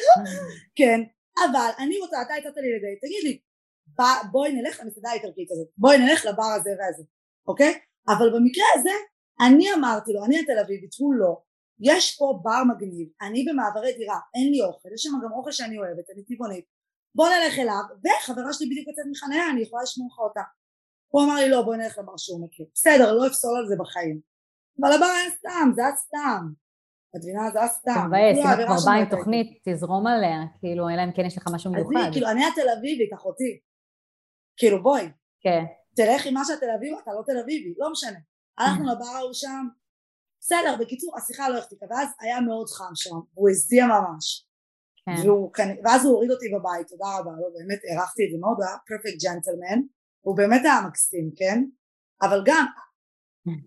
Speaker 1: [laughs] כן, אבל אני רוצה, אתה הצעת לי לדייט, תגיד לי, בואי נלך למסעדה האיטלקית הזאת, בואי נלך לבר הזה והזה, אוקיי? אבל במקרה הזה, אני אמרתי לו, אני התל אביבית, הוא לא, יש פה בר מגניב, אני במעברי דירה, אין לי אוכל, יש שם גם אוכל שאני אוהבת, אני טבעונית, בוא נלך אליו, וחברה שלי בדיוק יוצאת מחניה, אני יכולה לשמור לך אותה. הוא אמר לי לא בוא נלך לבר שהוא מכיר, בסדר לא אפסול על זה בחיים, אבל הבר היה סתם, זה היה סתם. את מבינה? זה היה סתם.
Speaker 2: מבאס, אם את כבר באה עם תוכנית, תזרום עליה, כאילו, אלא אם כן יש לך משהו מיוחד.
Speaker 1: אז כאילו, אני התל אביבית, אחותי. כאילו, בואי.
Speaker 2: כן.
Speaker 1: תלך עם מה שאת תל אביב, אתה לא תל אביבי, לא משנה. הלכנו לבר ההוא שם, בסדר, בקיצור, השיחה לא החזיקה, ואז היה מאוד חם שם, הוא הזיע ממש. כן. והוא, ואז הוא הוריד אותי בבית, תודה רבה, לא, באמת הערכתי את זה מאוד, הוא היה פרפקט ג'נטלמן, הוא באמת היה מקסים, כן? אבל גם,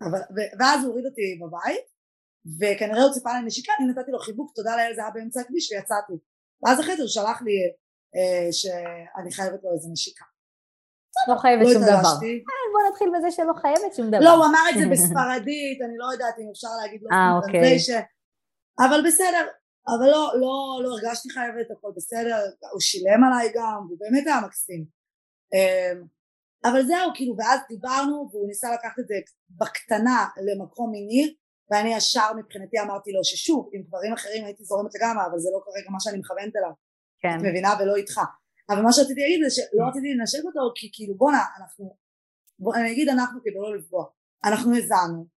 Speaker 1: אבל, ואז הוא הוריד אותי בבית וכנראה הוא ציפה לנשיקה אני נתתי לו חיבוק תודה לאל זה היה באמצע הכביש ויצאתי. ואז אחרי זה הוא שלח לי אה, שאני חייבת לו איזה נשיקה.
Speaker 2: לא חייבת לא שום דבר. אה, בוא נתחיל בזה שלא חייבת שום דבר.
Speaker 1: לא הוא אמר את זה [laughs] בספרדית אני לא יודעת אם אפשר להגיד לו
Speaker 2: אה אוקיי.
Speaker 1: אבל בסדר, אבל לא, לא, לא הרגשתי חייבת, הכל בסדר, הוא שילם עליי גם, הוא באמת היה מקסים. אמ, אבל זהו, כאילו, ואז דיברנו, והוא ניסה לקחת את זה בקטנה למקום מיני, ואני ישר מבחינתי אמרתי לו ששוב, עם דברים אחרים הייתי זורמת לגמרי, אבל זה לא כרגע מה שאני מכוונת אליו. כן. את מבינה? ולא איתך. אבל מה שרציתי להגיד זה שלא כן. רציתי לנשק אותו, כי כאילו בואנה, אנחנו, בוא, אני אגיד אנחנו כדי לא לפגוע. אנחנו הזענו,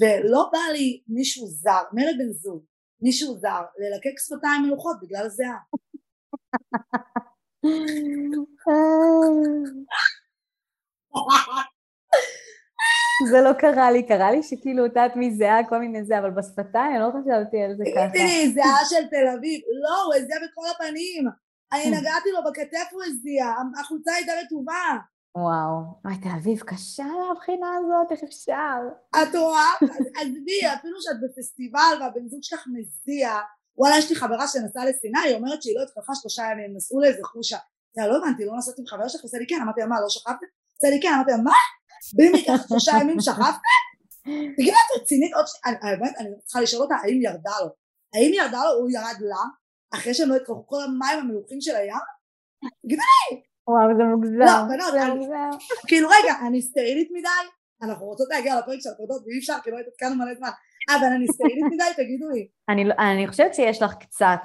Speaker 1: ולא בא לי מישהו זר, מילא בן זוג, מישהו זר, ללקק שפתיים מלוכות בגלל זיעה.
Speaker 2: זה לא קרה לי, קרה לי שכאילו אותת מזיעה, כל מיני זה, אבל בשפתיים לא חשבתי על זה ככה.
Speaker 1: תראי, זיעה של תל אביב, לא, הוא הזיע בכל הפנים. אני נגעתי לו בכתף הוא הזיע, החולצה הייתה רטובה.
Speaker 2: וואו, וואי, תל אביב קשה מהבחינה הזאת, איך אפשר?
Speaker 1: את רואה? עזבי, אפילו שאת בפסטיבל והבן זוג שלך מזיע, וואלה, יש לי חברה שנסעה לסיני, היא אומרת שהיא לא התקלחה שלושה ימים, נסעו לאיזה חושה. לא הבנתי, לא נסעתי עם חבר שלך? עושה לי כן, אמרתי לה, מה, לא שכבתם? עושה לי כן, אמרתי לה, מה? ואם ייקח שלושה ימים שכבתם? תגידי, את רצינית עוד שנייה, האמת, אני צריכה לשאול אותה, האם ירדה לו? האם ירדה לו, הוא ירד לה, אחרי שהם לא התקלחו כל המים המלוכים של הים? תגידי!
Speaker 2: וואו, זה מוגזם.
Speaker 1: לא, בנות, כאילו רגע, אני סטרילית מדי? אנחנו רוצות להגיע לפרק של הפרדות ואי אפשר, כי לא התעדכנו מלא זמן. אבל אני סטרילית מדי, תגידו לי.
Speaker 2: אני, לא- אני חושבת שיש לך קצת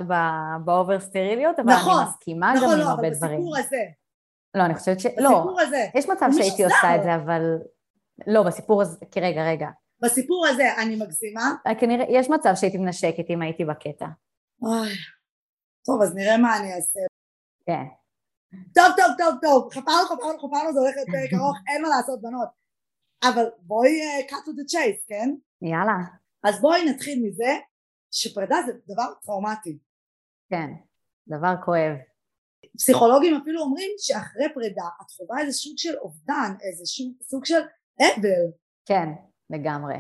Speaker 2: באובר סטריליות, אבל נכון, אני מסכימה נכון, גם לא, עם הרבה דברים. נכון,
Speaker 1: לא, אבל בסיפור הזה.
Speaker 2: לא, אני חושבת ש... לא,
Speaker 1: בסיפור הזה.
Speaker 2: יש מצב שהייתי עושה את זה, אבל... לא, בסיפור הזה, כי רגע, רגע.
Speaker 1: בסיפור הזה אני מגזימה?
Speaker 2: אה, כנראה, יש מצב שהייתי מנשקת אם הייתי בקטע.
Speaker 1: אוי. טוב, אז נראה מה אני אעשה.
Speaker 2: כן.
Speaker 1: טוב, טוב, טוב, טוב, חפרנו, חפרנו, חפרנו, זה הולך להיות פרק ארוך, אין מה לעשות בנות. אבל בואי uh, cut to the chase, כן?
Speaker 2: יאללה.
Speaker 1: אז בואי נתחיל מזה שפרידה זה דבר טראומטי.
Speaker 2: כן, דבר כואב.
Speaker 1: פסיכולוגים אפילו אומרים שאחרי פרידה את חווה איזה סוג של אובדן, איזה סוג של אבל.
Speaker 2: כן, לגמרי.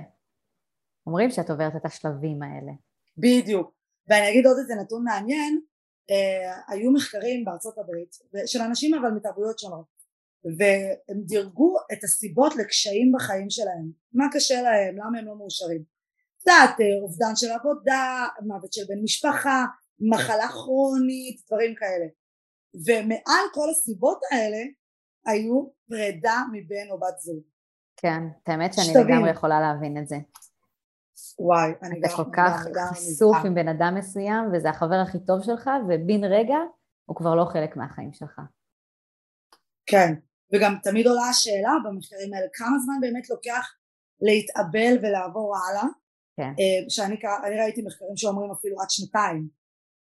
Speaker 2: אומרים שאת עוברת את השלבים האלה.
Speaker 1: בדיוק. ואני אגיד עוד איזה נתון מעניין, היו מחקרים בארצות הברית של אנשים אבל מתרבויות שונות והם דירגו את הסיבות לקשיים בחיים שלהם מה קשה להם למה הם לא מאושרים. קצת אה, אובדן של עבודה מוות של בן משפחה מחלה כרונית דברים כאלה. ומעל כל הסיבות האלה היו פרידה מבן או בת זוג.
Speaker 2: כן, האמת שאני לגמרי יכולה להבין את זה
Speaker 1: וואי, אני
Speaker 2: גם... אתה כל כך חשוף עם בן אדם מסוים, וזה החבר הכי טוב שלך, ובן רגע הוא כבר לא חלק מהחיים שלך.
Speaker 1: כן, וגם תמיד עולה השאלה במחקרים האלה, כמה זמן באמת לוקח להתאבל ולעבור הלאה? כן. אה, שאני ראיתי מחקרים שאומרים אפילו עד שנתיים,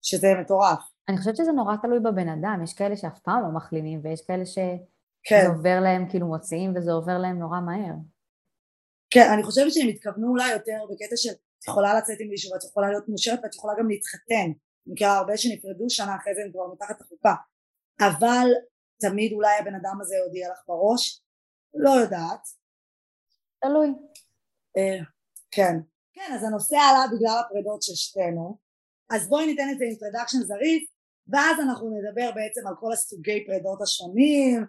Speaker 1: שזה מטורף.
Speaker 2: אני חושבת שזה נורא תלוי בבן אדם, יש כאלה שאף פעם לא מחלימים, ויש כאלה שזה כן. עובר להם, כאילו מוציאים וזה עובר להם נורא מהר.
Speaker 1: כן, אני חושבת שהם התכוונו אולי יותר בקטע של את יכולה לצאת עם מישהו ואת יכולה להיות מאושרת ואת יכולה גם להתחתן. אני מכירה הרבה שנפרדו שנה אחרי זה הם כבר מתחת לחופה. אבל תמיד אולי הבן אדם הזה יודיע לך בראש, לא יודעת.
Speaker 2: תלוי.
Speaker 1: אה, כן. כן, אז הנושא עלה בגלל הפרידות של שתינו. אז בואי ניתן את זה introduction זריז, ואז אנחנו נדבר בעצם על כל הסוגי פרידות השונים,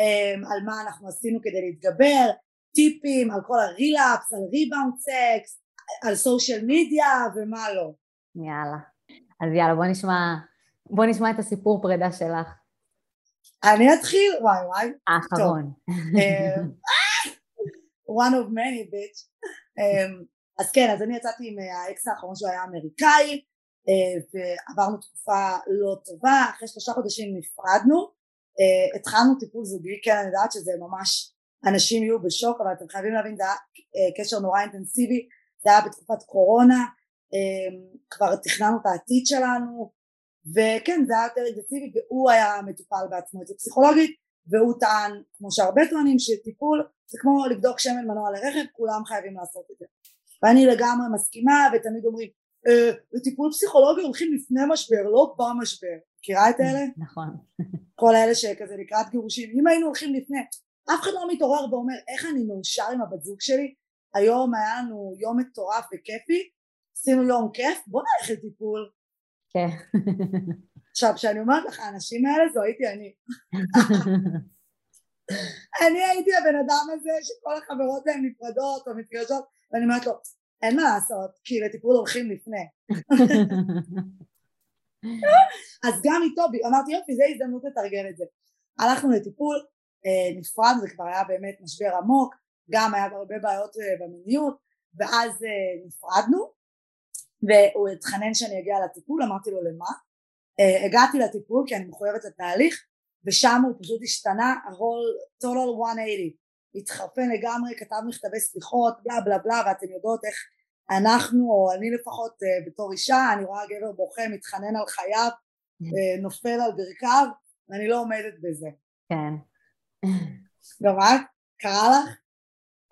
Speaker 1: אה, על מה אנחנו עשינו כדי להתגבר, טיפים על כל ה relapse, על rebound sex, על social media ומה לא.
Speaker 2: יאללה. אז יאללה בוא נשמע, בוא נשמע את הסיפור פרידה שלך.
Speaker 1: אני אתחיל? וואי וואי.
Speaker 2: האחרון.
Speaker 1: אמ, one of many bitch. אמ, אז כן, אז אני יצאתי עם האקס האחרון שהוא היה אמריקאי אה, ועברנו תקופה לא טובה, אחרי שלושה חודשים נפרדנו, אה, התחלנו טיפול זוגי, כן אני יודעת שזה ממש אנשים יהיו בשוק אבל אתם חייבים להבין זה היה אה, קשר נורא אינטנסיבי זה היה בתקופת קורונה אה, כבר תכננו את העתיד שלנו וכן זה היה יותר אינטנסיבי והוא היה מטופל בעצמו אצל פסיכולוגית והוא טען כמו שהרבה טוענים שטיפול זה כמו לבדוק שמן מנוע לרכב כולם חייבים לעשות את זה. ואני לגמרי מסכימה ותמיד אומרים אה, לטיפול פסיכולוגי הולכים לפני משבר לא במשבר. מכירה את אלה?
Speaker 2: נכון.
Speaker 1: כל אלה שכזה לקראת גירושים אם היינו הולכים לפני אף אחד לא מתעורר ואומר איך אני מאושר עם הבת זוג שלי היום היה לנו יום מטורף וכיפי עשינו יום כיף בוא נלך לטיפול
Speaker 2: כן
Speaker 1: עכשיו כשאני אומרת לך האנשים האלה זו הייתי אני אני הייתי הבן אדם הזה שכל החברות שלהם נפרדות או מתגרשות ואני אומרת לו אין מה לעשות, כי לטיפול הולכים לפני. [laughs] אז גם איתו, אמרתי יופי, זה הזדמנות לתרגל את זה. הלכנו לטיפול, נפרד, זה כבר היה באמת משבר עמוק, גם היה הרבה בעיות אה, במיניות, ואז אה, נפרדנו, והוא התחנן שאני אגיע לטיפול, אמרתי לו למה? הגעתי לטיפול כי אני מחויבת לתהליך, ושם הוא פשוט השתנה, הכל total 180, התחרפן לגמרי, כתב מכתבי סליחות, בלה בלה בלה, ואתם יודעות איך אנחנו, או אני לפחות בתור אישה, אני רואה גבר בוכה, מתחנן על חייו, נופל על ברכיו, ואני לא עומדת בזה.
Speaker 2: כן. [laughs]
Speaker 1: גם את? קרה לך?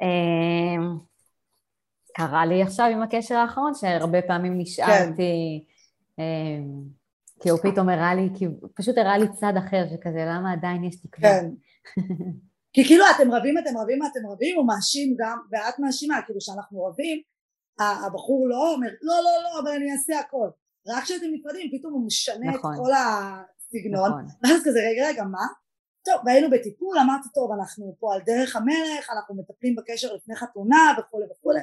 Speaker 2: אמ, קרה לי עכשיו עם הקשר האחרון, שהרבה פעמים נשארתי, כן. אמ, כי הוא פתאום הראה לי, כי פשוט הראה לי צד אחר שכזה, למה עדיין יש תקווה? כן. [laughs]
Speaker 1: כי כאילו אתם רבים, אתם רבים, אתם רבים, הוא מאשים גם, ואת מאשימה, כאילו שאנחנו רבים, הבחור לא אומר, לא, לא, לא, אבל אני אעשה הכל. רק כשאתם נפרדים, פתאום הוא משנה נכון. את כל הסגנון, נכון. ואז כזה, רגע, רגע, מה? טוב, והיינו בטיפול, אמרתי, טוב, אנחנו פה על דרך המלך, אנחנו מטפלים בקשר לפני חתונה וכולי וכולי.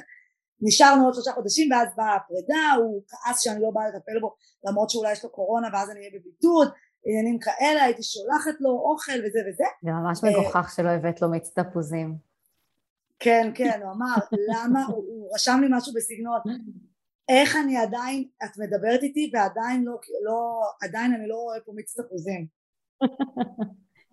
Speaker 1: נשארנו עוד שלושה חודשים ואז באה הפרידה, הוא כעס שאני לא באה לטפל בו למרות שאולי יש לו קורונה ואז אני אהיה בבידוד, עניינים כאלה, הייתי שולחת לו אוכל וזה וזה.
Speaker 2: זה ממש מגוחך שלא הבאת לו מיץ תפוזים.
Speaker 1: כן, כן, הוא אמר, למה, הוא, הוא רשם לי משהו בסגנון, איך אני עדיין, את מדברת איתי ועדיין לא, לא עדיין אני לא רואה פה מיץ תפוזים.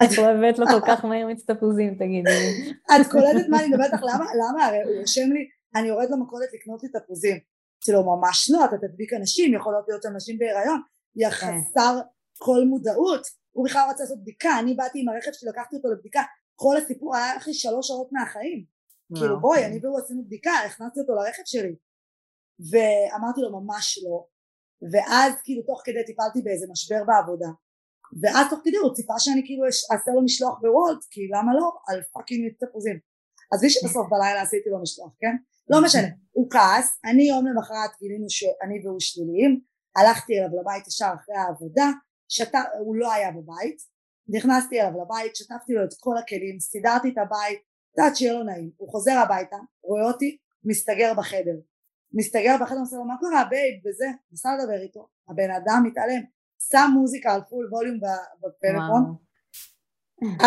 Speaker 2: את לא הבאת לו כל כך מהר מיץ תפוזים, תגידי.
Speaker 1: את קולטת מה אני מדברת לך, למה? למה? הרי הוא רושם לי, אני יורד למכולת לקנות לי תפוזים. אצלו ממש לא, אתה תדביק אנשים, יכולות להיות אנשים בהיריון, יא כן. חסר כל מודעות, הוא בכלל רצה לעשות בדיקה, אני באתי עם הרכב שלי, לקחתי אותו לבדיקה, כל הסיפור היה אחרי שלוש שעות מהחיים. כאילו בואי, אוקיי. אני והוא עשינו בדיקה, הכנסתי אותו לרכב שלי. ואמרתי לו ממש לא, ואז כאילו תוך כדי טיפלתי באיזה משבר בעבודה. ואז תוך כדי הוא ציפה שאני כאילו אעשה לו משלוח בוולט כי למה לא? על פאקינג תפוזים אז מי שבסוף בלילה עשיתי לו משלוח כן? לא משנה הוא כעס אני יום למחרת גילינו שאני והוא שליליים הלכתי אליו לבית ישר אחרי העבודה שה... הוא לא היה בבית נכנסתי אליו לבית שטפתי לו את כל הכלים סידרתי את הבית יודעת שיהיה לו נעים הוא חוזר הביתה רואה אותי מסתגר בחדר. מסתגר בחדר עושה לו מה קרה babe? וזה ניסה לדבר איתו הבן אדם מתעלם שם מוזיקה על full volume בפלאפון.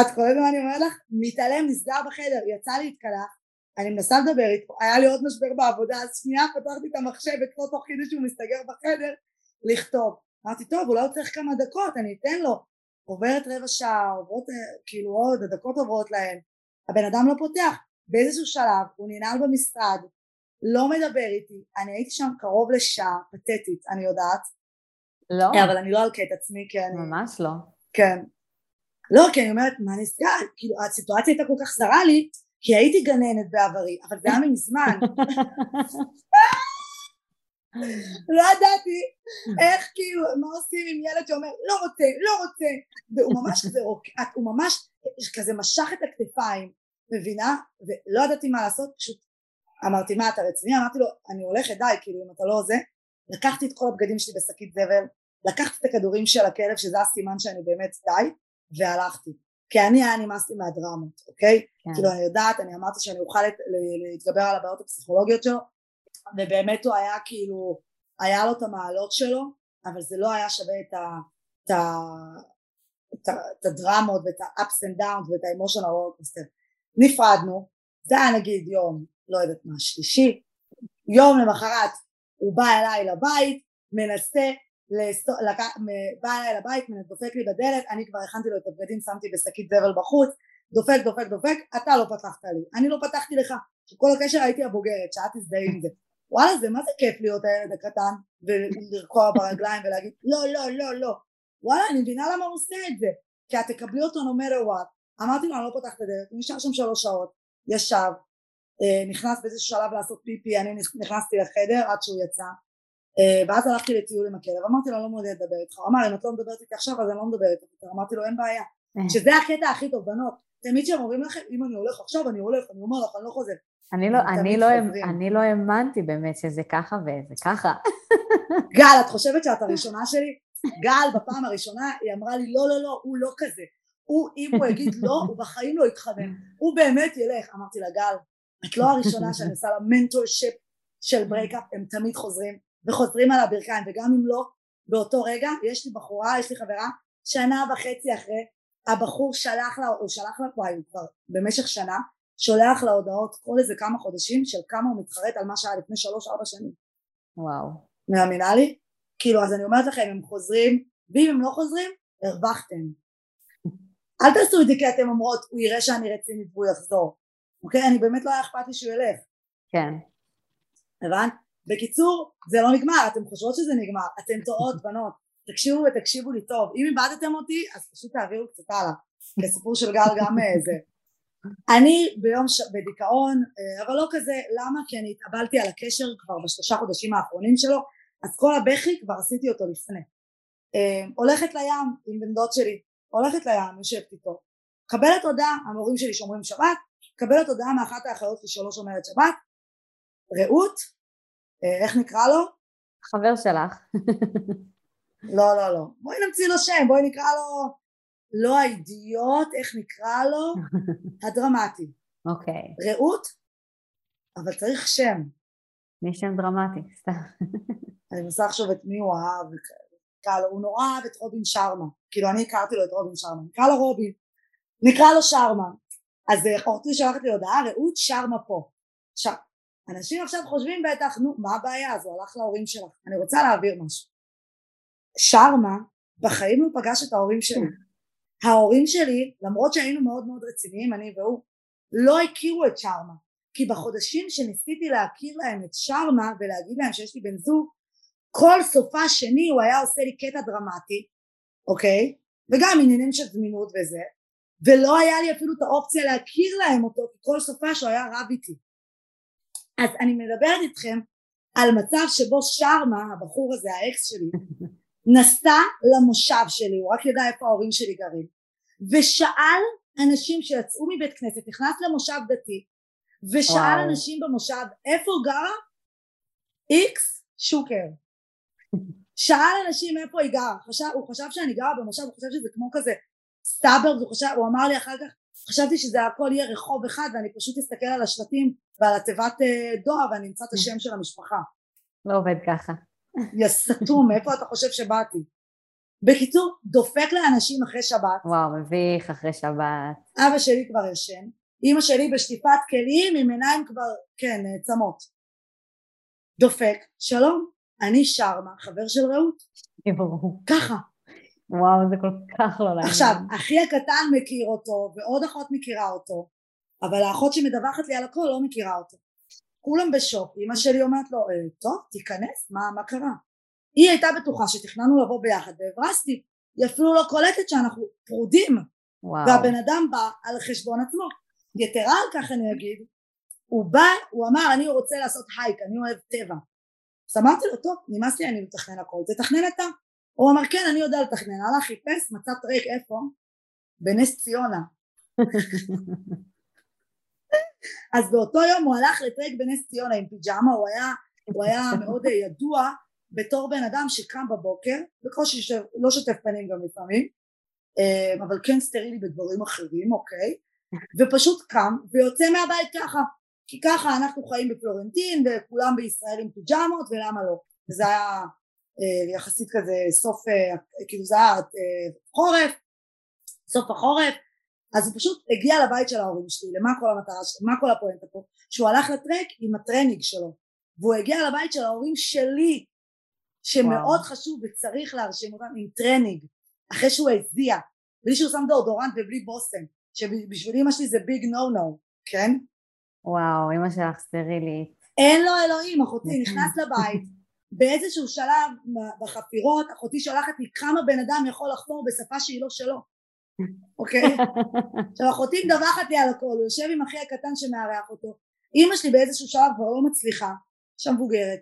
Speaker 1: את קוראת מה אני אומרת לך? מתעלם, נסגר בחדר, יצא להתקלח אני מנסה לדבר איתו, היה לי עוד משבר בעבודה אז שנייה פתחתי את המחשב אצלו תוך כדי שהוא מסתגר בחדר לכתוב. אמרתי טוב אולי הוא צריך כמה דקות אני אתן לו. עוברת רבע שעה עוברות כאילו עוד הדקות עוברות להן. הבן אדם לא פותח. באיזשהו שלב הוא ננעל במשרד לא מדבר איתי אני הייתי שם קרוב לשעה פתטית אני יודעת
Speaker 2: לא.
Speaker 1: אבל אני לא אלקה את עצמי כי אני...
Speaker 2: ממש לא.
Speaker 1: כן. לא, כי אני אומרת, מה נסגר? כאילו, הסיטואציה הייתה כל כך זרה לי, כי הייתי גננת בעברי, אבל זה היה מזמן. לא ידעתי איך כאילו מה עושים עם ילד שאומר לא רוצה לא רוצה והוא ממש כזה הוא ממש כזה משך את הכתפיים מבינה ולא ידעתי מה לעשות פשוט אמרתי מה אתה רציני אמרתי לו אני הולכת די כאילו אם אתה לא זה לקחתי את כל הבגדים שלי בשקית זבל, לקחתי את הכדורים של הכלב שזה הסימן שאני באמת די, והלכתי. כי אני היה נמאס לי מהדרמות, אוקיי? כן. כאילו אני יודעת, אני אמרתי שאני אוכל להתגבר על הבעיות הפסיכולוגיות שלו, ובאמת הוא היה כאילו, היה לו את המעלות שלו, אבל זה לא היה שווה את, ה, את, ה, את, ה, את הדרמות ואת ה-ups and downs ואת ה-emotional roller נפרדנו, זה היה נגיד יום, לא יודעת מה, שלישי, יום למחרת הוא בא אליי לבית, מנסה, לסת... לק... בא אליי לבית, דופק לי בדלת, אני כבר הכנתי לו את הבגדים, שמתי בשקית זבל בחוץ, דופק דופק דופק, אתה לא פתחת לי, אני לא פתחתי לך, שכל הקשר הייתי הבוגרת, שאת תזדהי עם זה, וואלה זה מה זה כיף להיות הילד הקטן ולרקוע ברגליים ולהגיד לא לא לא לא, וואלה אני מבינה למה הוא עושה את זה, כי את תקבלי אותו no matter what, אמרתי לו אני לא פותח את הדלת, הוא נשאר שם שלוש שעות, ישב, נכנס באיזשהו שלב לעשות פיפי, אני נכנסתי לחדר עד שהוא יצא אה, ואז הלכתי לטיול עם הכלב, אמרתי לו לא מעוניין לדבר איתך, הוא אמר אם את לא מדברת איתי עכשיו אז אני לא מדברת איתך, אמרתי לו אין בעיה, אה. שזה הקטע הכי טוב בנות, תמיד שהם אומרים לכם אם אני הולך עכשיו אני הולך, אני אומר לך אני לא חוזר.
Speaker 2: אני לא, אני, לא, אני לא האמנתי באמת שזה ככה וזה ככה. [laughs]
Speaker 1: גל, את חושבת שאת הראשונה שלי? גל בפעם הראשונה היא אמרה לי לא לא לא הוא לא כזה. הוא אם הוא יגיד לא הוא בחיים לא יתחנן. הוא באמת ילך. אמרתי לה גל את לא הראשונה שאני עושה לה mentorship של breakup הם תמיד חוזרים וחוזרים על הברכיים וגם אם לא באותו רגע יש לי בחורה יש לי חברה שנה וחצי אחרי הבחור שלח לה הוא שלח לה וואי הוא כבר במשך שנה שולח לה הודעות כל איזה כמה חודשים של כמה הוא מתחרט על מה שהיה לפני שלוש ארבע שנים.
Speaker 2: וואו.
Speaker 1: מאמינה לי? כאילו אז אני אומרת לכם הם חוזרים ואם הם לא חוזרים הרווחתם. אל תעשו את זה כי אתם אומרות הוא יראה שאני רצינית והוא יחזור אוקיי? אני באמת לא היה אכפת לי שהוא ילך.
Speaker 2: כן.
Speaker 1: הבנת? בקיצור זה לא נגמר אתם חושבות שזה נגמר אתן טועות בנות. תקשיבו ותקשיבו לי טוב. אם איבדתם אותי אז פשוט תעבירו קצת הלאה. כי הסיפור של גל גם אה, זה. אני ביום ש... בדיכאון אה, אבל לא כזה למה? כי אני התאבלתי על הקשר כבר בשלושה חודשים האחרונים שלו אז כל הבכי כבר עשיתי אותו לפני. אה, הולכת לים עם בן דוד שלי הולכת לים יושבת איתו. קבלת הודעה המורים שלי שומרים שבת קבלת הודעה מאחת האחיות שלי שלא שומרת שבת. רעות איך נקרא לו?
Speaker 2: חבר שלך.
Speaker 1: לא לא לא. בואי נמציא לו שם בואי נקרא לו לא האידיוט איך נקרא לו? [laughs] הדרמטי.
Speaker 2: אוקיי.
Speaker 1: רעות אבל צריך שם.
Speaker 2: מי שם דרמטי? סתם.
Speaker 1: אני מנסה לחשוב את מי הוא אהב נקרא לו הוא נורא אהב את רובין שרמה כאילו אני הכרתי לו את רובין שרמה נקרא לו רובין. נקרא לו שרמה אז אחותי שלחת לי הודעה רעות שרמה פה. עכשיו אנשים עכשיו חושבים בטח נו מה הבעיה? הוא הלך להורים שלך. אני רוצה להעביר משהו. שרמה בחיים לא פגש את ההורים שלי. ההורים שלי למרות שהיינו מאוד מאוד רציניים אני והוא לא הכירו את שרמה. כי בחודשים שניסיתי להכיר להם את שרמה ולהגיד להם שיש לי בן זוג כל סופה שני הוא היה עושה לי קטע דרמטי אוקיי? וגם עניינים של זמינות וזה ולא היה לי אפילו את האופציה להכיר להם אותו כי כל סופה שהוא היה רב איתי אז אני מדברת איתכם על מצב שבו שרמה הבחור הזה האקס שלי [laughs] נסע למושב שלי הוא רק ידע איפה ההורים שלי גרים ושאל אנשים שיצאו מבית כנסת נכנס למושב דתי ושאל וואו. אנשים במושב איפה גרה? איקס שוקר [laughs] שאל אנשים איפה היא גרה חשב, הוא חשב שאני גרה במושב הוא חשב שזה כמו כזה סאברג הוא, חשב, הוא אמר לי אחר כך חשבתי שזה הכל יהיה רחוב אחד ואני פשוט אסתכל על השלטים ועל התיבת אה, דואר ואני אמצא את השם של המשפחה.
Speaker 2: לא עובד ככה.
Speaker 1: יא סתום מאיפה אתה חושב שבאתי? בקיצור דופק לאנשים אחרי שבת.
Speaker 2: וואו מביך אחרי שבת.
Speaker 1: אבא שלי כבר ישן אימא שלי בשטיפת כלים עם עיניים כבר כן צמות. דופק שלום אני שרמה חבר של רעות. ככה
Speaker 2: וואו זה כל כך לא לעניין
Speaker 1: עכשיו אחי הקטן מכיר אותו ועוד אחות מכירה אותו אבל האחות שמדווחת לי על הכל לא מכירה אותו. כולם בשוק אמא שלי אומרת לו אה, טוב תיכנס מה, מה קרה? היא הייתה בטוחה שתכננו לבוא ביחד והברסתי היא אפילו לא קולטת שאנחנו פרודים. וואו. והבן אדם בא על חשבון עצמו. יתרה על כך אני אגיד הוא בא הוא אמר אני רוצה לעשות הייק אני אוהב טבע. אז אמרתי לו טוב נמאס לי אני מתכנן הכל. תתכנן אתה הוא אמר כן אני יודע לתכנן. הלך חיפש מצא טרק איפה? בנס ציונה. [laughs] אז באותו יום הוא הלך לטרק בנס ציונה עם פיג'מה הוא היה, הוא היה מאוד ידוע בתור בן אדם שקם בבוקר בקושי ש... לא שוטף פנים גם לפעמים אה, אבל כן סטרילי בדברים אחרים אוקיי? ופשוט קם ויוצא מהבית ככה כי ככה אנחנו חיים בפלורנטין וכולם בישראל עם פיג'מות ולמה לא? וזה היה יחסית כזה סוף אה, כאילו זה היה חורף סוף החורף אז הוא פשוט הגיע לבית של ההורים שלי למה כל המטרה מה כל הפואנטה פה שהוא הלך לטרק עם הטרנינג שלו והוא הגיע לבית של ההורים שלי שמאוד וואו. חשוב וצריך להרשים אותם עם טרנינג אחרי שהוא הזיע בלי שהוא שם דאודורנט ובלי בושם שבשביל אמא שלי זה big no no כן?
Speaker 2: וואו אמא שלך סטרילית
Speaker 1: אין לו אלוהים אחותי נכנס לבית באיזשהו שלב בחפירות אחותי שולחת לי כמה בן אדם יכול לחפור בשפה שהיא לא שלו אוקיי? [laughs] עכשיו אחותי מדווחת לי על הכל הוא יושב עם אחי הקטן שמארח אותו. אימא שלי באיזשהו שלב כבר לא מצליחה אישה מבוגרת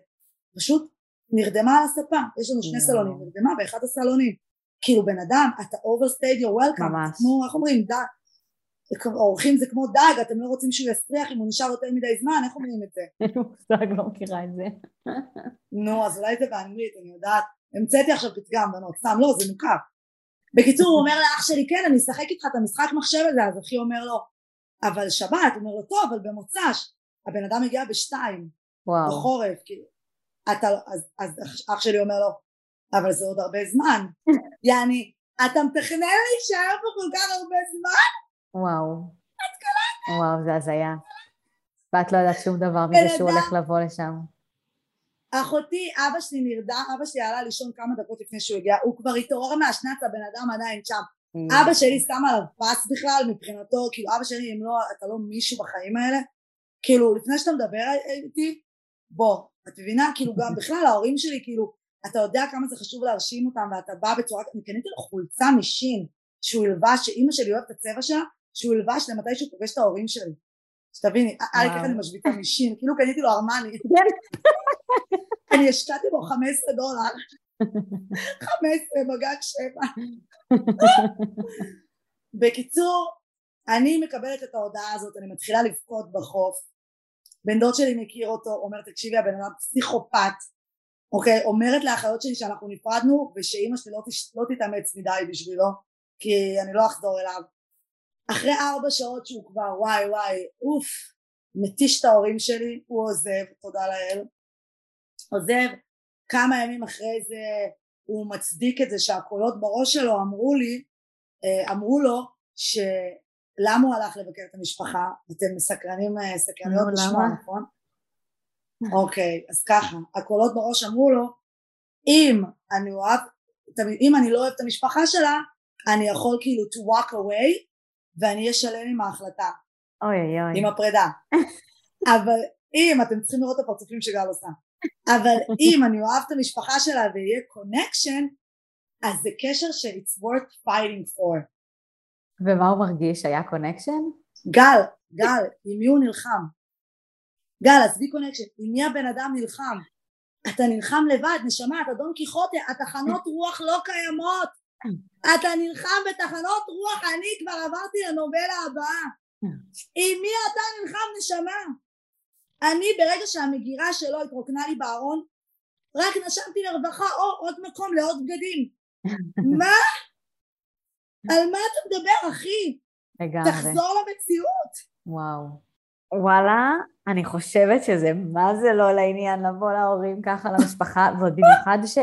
Speaker 1: פשוט נרדמה על הספה. יש לנו שני סלונים נרדמה באחד הסלונים. כאילו בן אדם אתה overstayed your welcome. ממש. כמו איך אומרים אורחים זה כמו דג אתם לא רוצים שהוא יסריח אם הוא נשאר יותר מדי זמן איך אומרים את זה? [laughs]
Speaker 2: אין מושג לא מכירה את זה
Speaker 1: נו אז אולי זה באנגלית אני יודעת המצאתי עכשיו פתגם בנות סתם לא זה מוכר בקיצור הוא אומר לאח שלי כן אני אשחק איתך את המשחק מחשב הזה אז אחי אומר לו אבל שבת הוא אומר לו טוב אבל במוצ"ש הבן אדם הגיע בשתיים. בחורף, כאילו. אתה, אז, אז אח שלי אומר לו, אבל זה עוד הרבה זמן. [laughs] יעני, אתה מתכנן להישאר פה כל כך הרבה זמן?
Speaker 2: וואו. וואו, זה הזיה. ואת לא יודעת שום דבר מזה שהוא הולך לבוא לשם.
Speaker 1: אחותי, אבא שלי נרדם, אבא שלי עלה לישון כמה דקות לפני שהוא הגיע, הוא כבר התעורר מהשנץ, הבן אדם עדיין שם.
Speaker 2: Mm.
Speaker 1: אבא שלי שם עליו פס בכלל, מבחינתו, כאילו אבא שלי, אם לא, אתה לא מישהו בחיים האלה, כאילו, לפני שאתה מדבר איתי, בוא, את מבינה? כאילו, גם [laughs] בכלל, ההורים שלי, כאילו, אתה יודע כמה זה חשוב להרשים אותם, ואתה בא בצורה, אני קניתי לו חולצה משין, שהוא ילבש, שאימא שלי אוהבת את הצבע שלה, שהוא ילבש למתי שהוא פוגש את ההורים שלי. שתביני, אל ככה אני משוויצה משין, כאילו קניתי לו ארמני. [laughs]
Speaker 2: כן.
Speaker 1: אני השקעתי בו 15 דולר. 15 בגג 7. בקיצור, אני מקבלת את ההודעה הזאת, אני מתחילה לבכות בחוף. בן דוד שלי מכיר אותו, אומר תקשיבי הבן אדם פסיכופת, אוקיי, אומרת לאחיות שלי שאנחנו נפרדנו ושאימא שלי לא, תש... לא תתאמץ מדי בשבילו כי אני לא אחזור אליו אחרי ארבע שעות שהוא כבר וואי וואי אוף מתיש את ההורים שלי הוא עוזב תודה לאל עוזב כמה ימים אחרי זה הוא מצדיק את זה שהקולות בראש שלו אמרו לי אה, אמרו לו שלמה הוא הלך לבקר את המשפחה אתם מסקרנים אה, סקרניות לשמוע נכון? אוקיי אז ככה הקולות בראש אמרו לו אם אני אוהב אם אני לא אוהב את המשפחה שלה אני יכול כאילו to walk away ואני אהיה שלם עם ההחלטה
Speaker 2: אוי אוי אוי
Speaker 1: עם הפרידה [laughs] אבל אם אתם צריכים לראות את הפרצופים שגל עושה אבל אם אני אוהב את המשפחה שלה ויהיה קונקשן אז זה קשר ש- it's worth fighting for
Speaker 2: ומה הוא מרגיש? היה קונקשן?
Speaker 1: גל, גל, עם מי הוא נלחם? גל, עזבי connection, עם מי הבן אדם נלחם? אתה נלחם לבד, נשמה, אתה דון קיחוטה, התחנות רוח לא קיימות. אתה נלחם בתחנות רוח, אני כבר עברתי לנובלה הבאה. עם מי אתה נלחם, נשמה? אני, ברגע שהמגירה שלו התרוקנה לי בארון, רק נשמתי לרווחה, או עוד מקום לעוד בגדים. מה? על מה אתה מדבר, אחי?
Speaker 2: לגמרי.
Speaker 1: תחזור למציאות.
Speaker 2: וואו. וואלה, אני חושבת שזה מה זה לא לעניין לבוא להורים ככה למשפחה, ועוד במיוחד ש...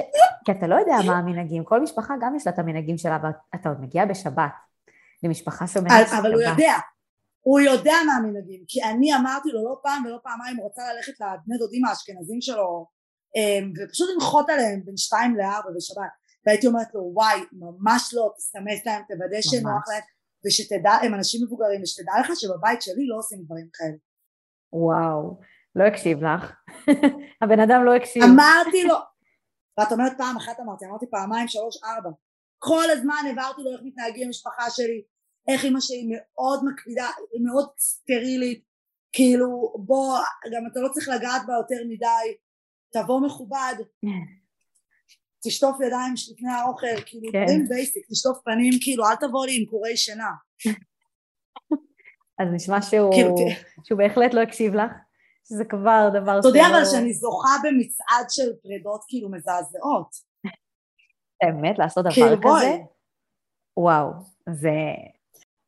Speaker 2: כי אתה לא יודע מה המנהגים, כל משפחה גם יש לה את המנהגים שלה, ואתה עוד מגיע בשבת למשפחה שומרת
Speaker 1: אבל, אבל הוא יודע, הוא יודע מה המנהגים, כי אני אמרתי לו לא פעם ולא פעמיים, הוא רצה ללכת לבני דודים האשכנזים שלו, אמ, ופשוט לנחות עליהם בין שתיים לארבע בשבת, והייתי אומרת לו וואי, ממש לא, תסתמס להם, תוודא שנוח להם, ושתדע, הם אנשים מבוגרים, ושתדע לך שבבית שלי לא עושים דברים כאלה.
Speaker 2: וואו, לא הקשיב לך. [laughs] הבן אדם לא הקשיב.
Speaker 1: אמרתי לו, ואת אומרת פעם אחת אמרתי, אמרתי פעמיים, שלוש, ארבע. כל הזמן הבהרתי לו איך מתנהגים המשפחה שלי, איך אמא שלי מאוד מקפידה, מאוד סטרילית, כאילו בוא, גם אתה לא צריך לגעת בה יותר מדי, תבוא מכובד, [laughs] תשטוף ידיים לפני האוכל, כאילו
Speaker 2: כן.
Speaker 1: דברים basic, תשטוף פנים, כאילו אל תבוא לי עם קורי שינה. [laughs]
Speaker 2: אז נשמע שהוא,
Speaker 1: כאילו, ת-
Speaker 2: שהוא בהחלט לא הקשיב לך, שזה כבר דבר
Speaker 1: אתה יודע אבל שאני זוכה במצעד של פרידות כאילו מזעזעות.
Speaker 2: באמת, לעשות דבר
Speaker 1: כאילו
Speaker 2: כזה? וואו, זה...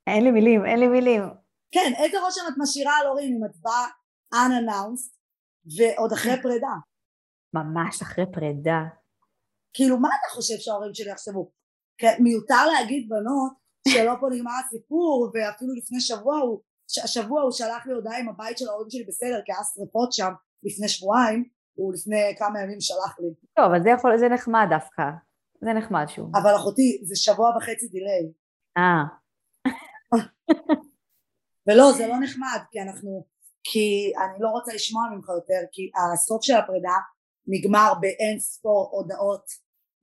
Speaker 2: אין לי מילים, אין לי מילים.
Speaker 1: כן, איזה רושם את משאירה על הורים אם את באה unannounced ועוד אחרי פרידה?
Speaker 2: ממש אחרי פרידה.
Speaker 1: כאילו מה אתה חושב שההורים שלי יחשבו? כן, מיותר להגיד בנות שלא פה נגמר הסיפור ואפילו לפני שבוע הוא, השבוע הוא שלח לי הודעה עם הבית של ההורים שלי בסדר כי היה שריפות שם לפני שבועיים הוא לפני כמה ימים שלח לי
Speaker 2: טוב, אבל זה יכול, זה נחמד דווקא. זה נחמד שהוא.
Speaker 1: אבל אחותי זה שבוע וחצי דיליי
Speaker 2: אה, [laughs]
Speaker 1: ולא זה לא נחמד כי אנחנו כי אני לא רוצה לשמוע ממך יותר כי הסוף של הפרידה נגמר באין ספור הודעות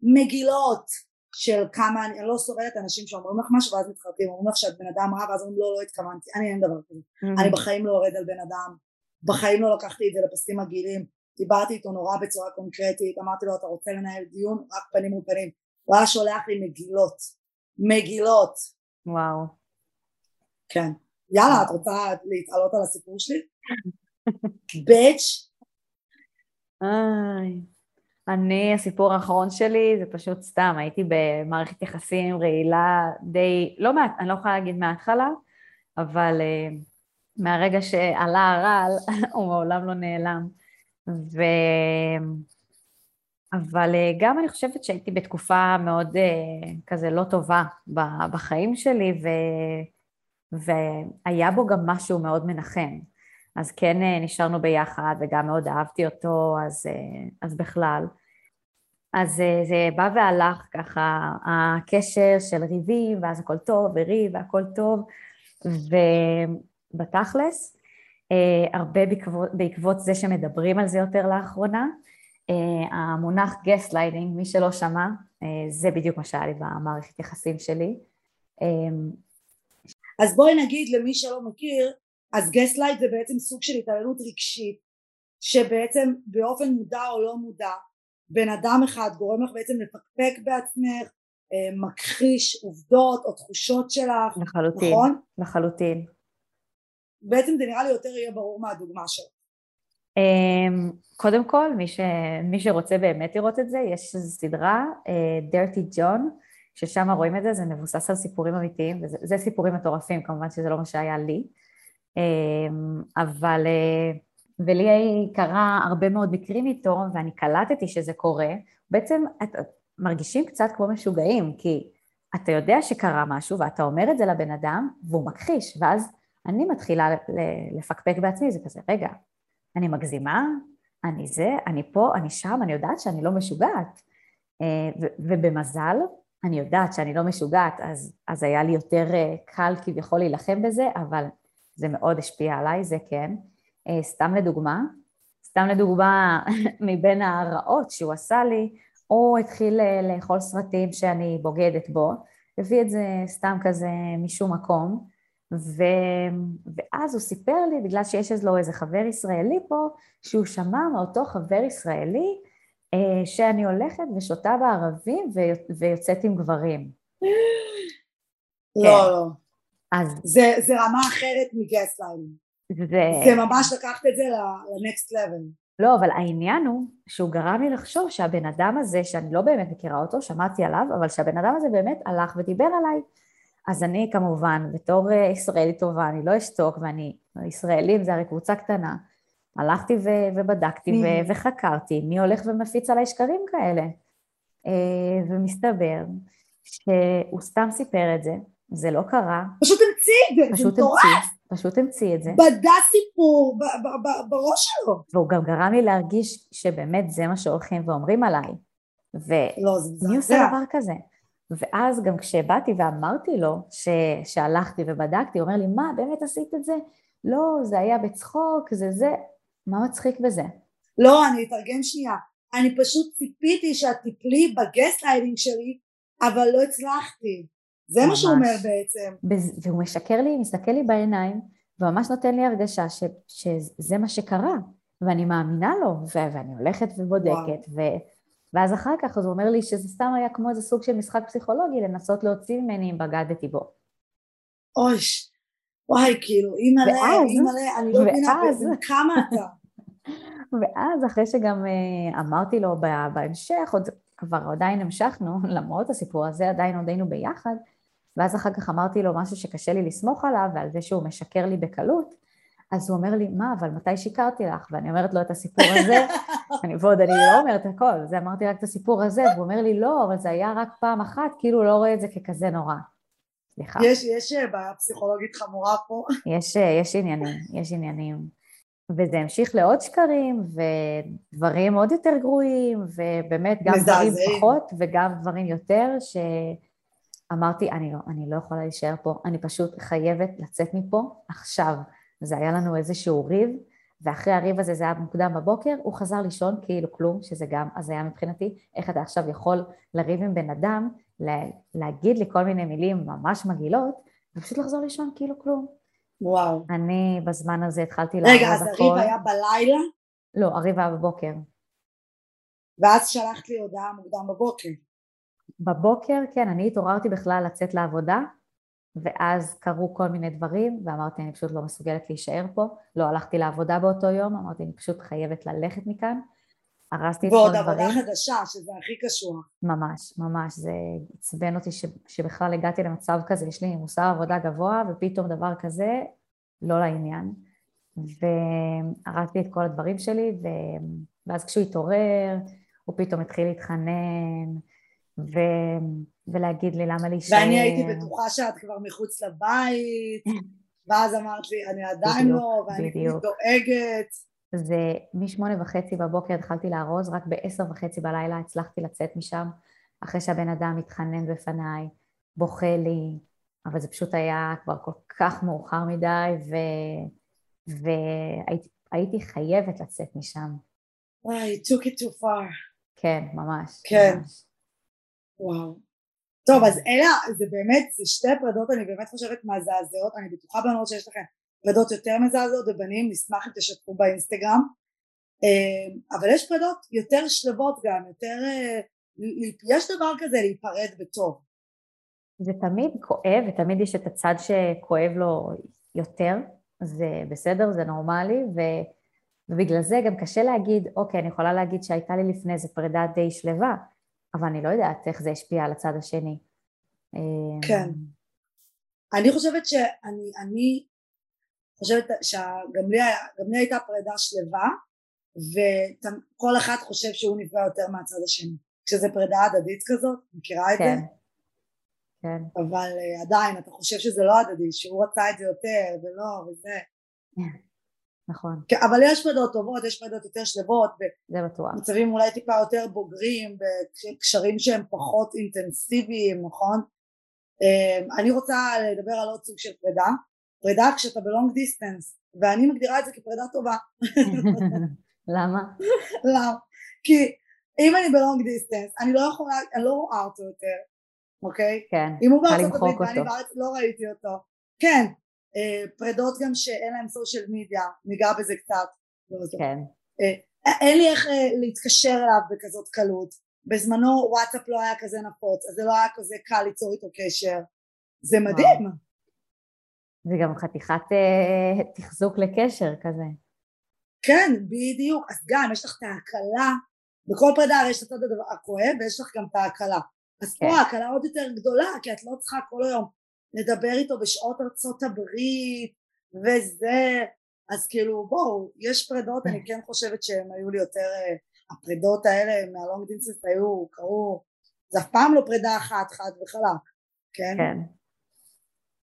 Speaker 1: מגילות של כמה אני, לא סובלת אנשים שאומרים לך משהו ואז מתחרטים אומרים לך שאת בן אדם רע ואז אומרים לא לא התכוונתי אני אין דבר כזה. אני בחיים לא יורד על בן אדם בחיים לא לקחתי את זה לפסים מגעילים דיברתי איתו נורא בצורה קונקרטית אמרתי לו אתה רוצה לנהל דיון רק פנים מול פנים הוא היה שולח לי מגילות מגילות
Speaker 2: וואו.
Speaker 1: כן. יאללה, את רוצה להתעלות על הסיפור שלי? ביץ'.
Speaker 2: אני, הסיפור האחרון שלי זה פשוט סתם, הייתי במערכת יחסים רעילה די, לא מעט, אני לא יכולה להגיד מההתחלה, אבל uh, מהרגע שעלה הרעל [laughs] הוא מעולם לא נעלם. ו... אבל אה, גם אני חושבת שהייתי בתקופה מאוד אה, כזה לא טובה בחיים שלי, ו... והיה בו גם משהו מאוד מנחם. אז כן אה, נשארנו ביחד וגם מאוד אהבתי אותו, אז, אז בכלל. אז זה בא והלך ככה, הקשר של ריבים, ואז הכל טוב, וריב והכל טוב, ובתכלס, הרבה בעקבות, בעקבות זה שמדברים על זה יותר לאחרונה, Uh, המונח גסט ליידינג, מי שלא שמע, זה בדיוק מה שהיה לי במערכת יחסים שלי.
Speaker 1: אז בואי נגיד למי שלא מכיר, אז gaslight זה בעצם סוג של התעללות רגשית, שבעצם באופן מודע או לא מודע, בן אדם אחד גורם לך בעצם לפקפק בעצמך, uh, מכחיש עובדות או תחושות שלך,
Speaker 2: לחלוטין, נכון? לחלוטין.
Speaker 1: בעצם זה נראה לי יותר יהיה ברור מהדוגמה שלך.
Speaker 2: אמ, קודם כל, מי, ש... מי שרוצה באמת לראות את זה, יש איזו סדרה, דרטי uh, ג'ון, ששם רואים את זה, זה מבוסס על סיפורים אמיתיים, וזה סיפורים מטורפים, כמובן שזה לא מה שהיה לי, um, אבל, uh, ולי קרה הרבה מאוד מקרים איתו, ואני קלטתי שזה קורה, בעצם את, מרגישים קצת כמו משוגעים, כי אתה יודע שקרה משהו ואתה אומר את זה לבן אדם, והוא מכחיש, ואז אני מתחילה לפקפק בעצמי, זה כזה, רגע, אני מגזימה, אני זה, אני פה, אני שם, אני יודעת שאני לא משוגעת. אה, ובמזל, אני יודעת שאני לא משוגעת, אז, אז היה לי יותר אה, קל כביכול להילחם בזה, אבל זה מאוד השפיע עליי, זה כן. אה, סתם לדוגמה, סתם לדוגמה, [laughs] מבין הרעות שהוא עשה לי, הוא התחיל לאכול סרטים שאני בוגדת בו, הביא את זה סתם כזה משום מקום, ו... ואז הוא סיפר לי, בגלל שיש לו איזה חבר ישראלי פה, שהוא שמע מאותו חבר ישראלי אה, שאני הולכת ושותה בערבים ו... ויוצאת עם גברים.
Speaker 1: לא, כן. לא. אז... זה, זה רמה אחרת מגסליין. זה... זה ממש לקחת את זה לנקסט לבל.
Speaker 2: לא, אבל העניין הוא שהוא גרם לי לחשוב שהבן אדם הזה, שאני לא באמת מכירה אותו, שמעתי עליו, אבל שהבן אדם הזה באמת הלך ודיבר עליי אז אני כמובן, בתור אה, ישראלית טובה, אני לא אשתוק, ואני, ישראלים זה הרי קבוצה קטנה, הלכתי ו- ובדקתי ו- וחקרתי מי הולך ומפיץ עליי שקרים כאלה. אה, ומסתבר שהוא סתם סיפר את זה, זה לא קרה.
Speaker 1: פשוט המציא את זה, זה מטורף.
Speaker 2: פשוט המציא את זה.
Speaker 1: בדה סיפור ב- ב- ב- בראש שלו.
Speaker 2: והוא גם גרם לי להרגיש שבאמת זה מה שהולכים ואומרים עליי.
Speaker 1: לא,
Speaker 2: ומי עושה דבר כזה? ואז גם כשבאתי ואמרתי לו ש, שהלכתי ובדקתי, הוא אומר לי, מה, באמת עשית את זה? לא, זה היה בצחוק, זה זה. מה מצחיק בזה?
Speaker 1: לא, אני אתרגם שנייה. אני פשוט ציפיתי שאת תיפלי בגסט ליידינג שלי, אבל לא הצלחתי. זה ממש. מה שהוא אומר בעצם.
Speaker 2: והוא משקר לי, מסתכל לי בעיניים, וממש נותן לי הרגשה ש, שזה מה שקרה, ואני מאמינה לו, ו- ואני הולכת ובודקת, וואו. ואז אחר כך אז הוא אומר לי שזה סתם היה כמו איזה סוג של משחק פסיכולוגי לנסות להוציא ממני אם בגדתי בו.
Speaker 1: אוי, וואי, כאילו, אימא'לה, אימא'לה, אני לא מבינה כמה אתה. [laughs]
Speaker 2: ואז אחרי שגם אה, אמרתי לו בהמשך, עוד כבר עדיין המשכנו, למרות הסיפור הזה, עדיין עוד היינו ביחד, ואז אחר כך אמרתי לו משהו שקשה לי לסמוך עליו ועל זה שהוא משקר לי בקלות, אז הוא אומר לי, מה, אבל מתי שיקרתי לך? ואני אומרת לו את הסיפור הזה, [laughs] אני, ועוד אני לא אומרת הכל, זה אמרתי רק את הסיפור הזה, והוא אומר לי, לא, אבל זה היה רק פעם אחת, כאילו לא רואה את זה ככזה נורא.
Speaker 1: סליחה. יש, יש בעיה פסיכולוגית חמורה פה. [laughs]
Speaker 2: יש, יש עניינים, יש עניינים. וזה המשיך לעוד שקרים, ודברים עוד יותר גרועים, ובאמת גם דברים פחות וגם דברים יותר, שאמרתי, אני לא, אני לא יכולה להישאר פה, אני פשוט חייבת לצאת מפה עכשיו. זה היה לנו איזשהו ריב, ואחרי הריב הזה זה היה מוקדם בבוקר, הוא חזר לישון כאילו כלום, שזה גם הזיה מבחינתי, איך אתה עכשיו יכול לריב עם בן אדם, להגיד לי כל מיני מילים ממש מגעילות, ופשוט לחזור לישון כאילו כלום.
Speaker 1: וואו.
Speaker 2: אני בזמן הזה התחלתי לעבוד
Speaker 1: הכל. רגע, אז הריב היה בלילה?
Speaker 2: לא, הריב היה בבוקר.
Speaker 1: ואז שלחת לי הודעה מוקדם בבוקר.
Speaker 2: בבוקר, כן, אני התעוררתי בכלל לצאת לעבודה, ואז קרו כל מיני דברים ואמרתי אני פשוט לא מסוגלת להישאר פה, לא הלכתי לעבודה באותו יום, אמרתי אני פשוט חייבת ללכת מכאן, הרסתי את כל הדברים.
Speaker 1: ועוד עבודה חדשה שזה הכי קשור.
Speaker 2: ממש, ממש, זה עצבן אותי ש, שבכלל הגעתי למצב כזה, יש לי מוסר עבודה גבוה ופתאום דבר כזה לא לעניין. והרסתי את כל הדברים שלי, ו... ואז כשהוא התעורר, הוא פתאום התחיל להתחנן, ו... ולהגיד לי למה להישאר.
Speaker 1: ואני הייתי בטוחה שאת כבר מחוץ לבית, ואז אמרת לי, אני עדיין בדיוק, לא, ואני בדיוק. דואגת.
Speaker 2: זה משמונה וחצי בבוקר התחלתי לארוז, רק בעשר וחצי בלילה הצלחתי לצאת משם, אחרי שהבן אדם התחנן בפניי, בוכה לי, אבל זה פשוט היה כבר כל כך מאוחר מדי, ו... והייתי חייבת לצאת משם.
Speaker 1: וואי, took it too far.
Speaker 2: כן, ממש.
Speaker 1: כן. ממש. וואו. טוב, אז אלה, זה באמת, זה שתי פרדות, אני באמת חושבת מזעזעות, אני בטוחה בנות שיש לכם פרדות יותר מזעזעות, ובנים, נשמח אם תשתפו באינסטגרם. אה, אבל יש פרדות יותר שלבות גם, יותר, אה, יש דבר כזה להיפרד בטוב.
Speaker 2: זה תמיד כואב, ותמיד יש את הצד שכואב לו יותר, זה בסדר, זה נורמלי, ו... ובגלל זה גם קשה להגיד, אוקיי, אני יכולה להגיד שהייתה לי לפני איזה פרידה די שלווה, אבל אני לא יודעת איך זה השפיע על הצד השני.
Speaker 1: כן. אני חושבת שאני אני חושבת שגם לי, לי הייתה פרידה שלווה וכל אחד חושב שהוא נפגע יותר מהצד השני כשזה פרידה הדדית כזאת, מכירה את כן. זה?
Speaker 2: כן.
Speaker 1: אבל uh, עדיין אתה חושב שזה לא הדדי, שהוא רצה את זה יותר ולא וזה. [laughs]
Speaker 2: נכון.
Speaker 1: כן, אבל יש פרידות טובות, יש פרידות יותר שלבות,
Speaker 2: זה בטוח.
Speaker 1: במצבים אולי טיפה יותר בוגרים, בקשרים שהם פחות אינטנסיביים, נכון? Um, אני רוצה לדבר על עוד סוג של פרידה, פרידה כשאתה בלונג דיסטנס, ואני מגדירה את זה כפרידה טובה. [laughs]
Speaker 2: למה? [laughs]
Speaker 1: למה? כי אם אני ב long distance, אני לא יכולה, אני לא רואה אותו יותר, אוקיי?
Speaker 2: כן,
Speaker 1: אם הוא בארצות הברית ואני בארץ לא ראיתי אותו. כן, פרדות גם שאין להם social media, ניגע בזה קצת.
Speaker 2: כן.
Speaker 1: אה, אין לי איך אה, להתקשר אליו בכזאת קלות. בזמנו וואטסאפ לא היה כזה נפוץ, אז זה לא היה כזה קל ליצור איתו קשר. זה מדהים.
Speaker 2: זה גם חתיכת אה, תחזוק לקשר כזה.
Speaker 1: כן, בדיוק. אז גם יש לך את ההקלה, בכל פרידה הרי יש את הצד הכואב ויש לך גם את ההקלה. אז כן. פה ההקלה עוד יותר גדולה, כי את לא צריכה כל היום לדבר איתו בשעות ארצות הברית וזה, אז כאילו בואו, יש פרידות, אני כן חושבת שהן היו לי יותר, אה, הפרידות האלה מהלונג דינסס היו, קרו, זה אף פעם לא פרידה אחת, חד וחלק, כן?
Speaker 2: כן.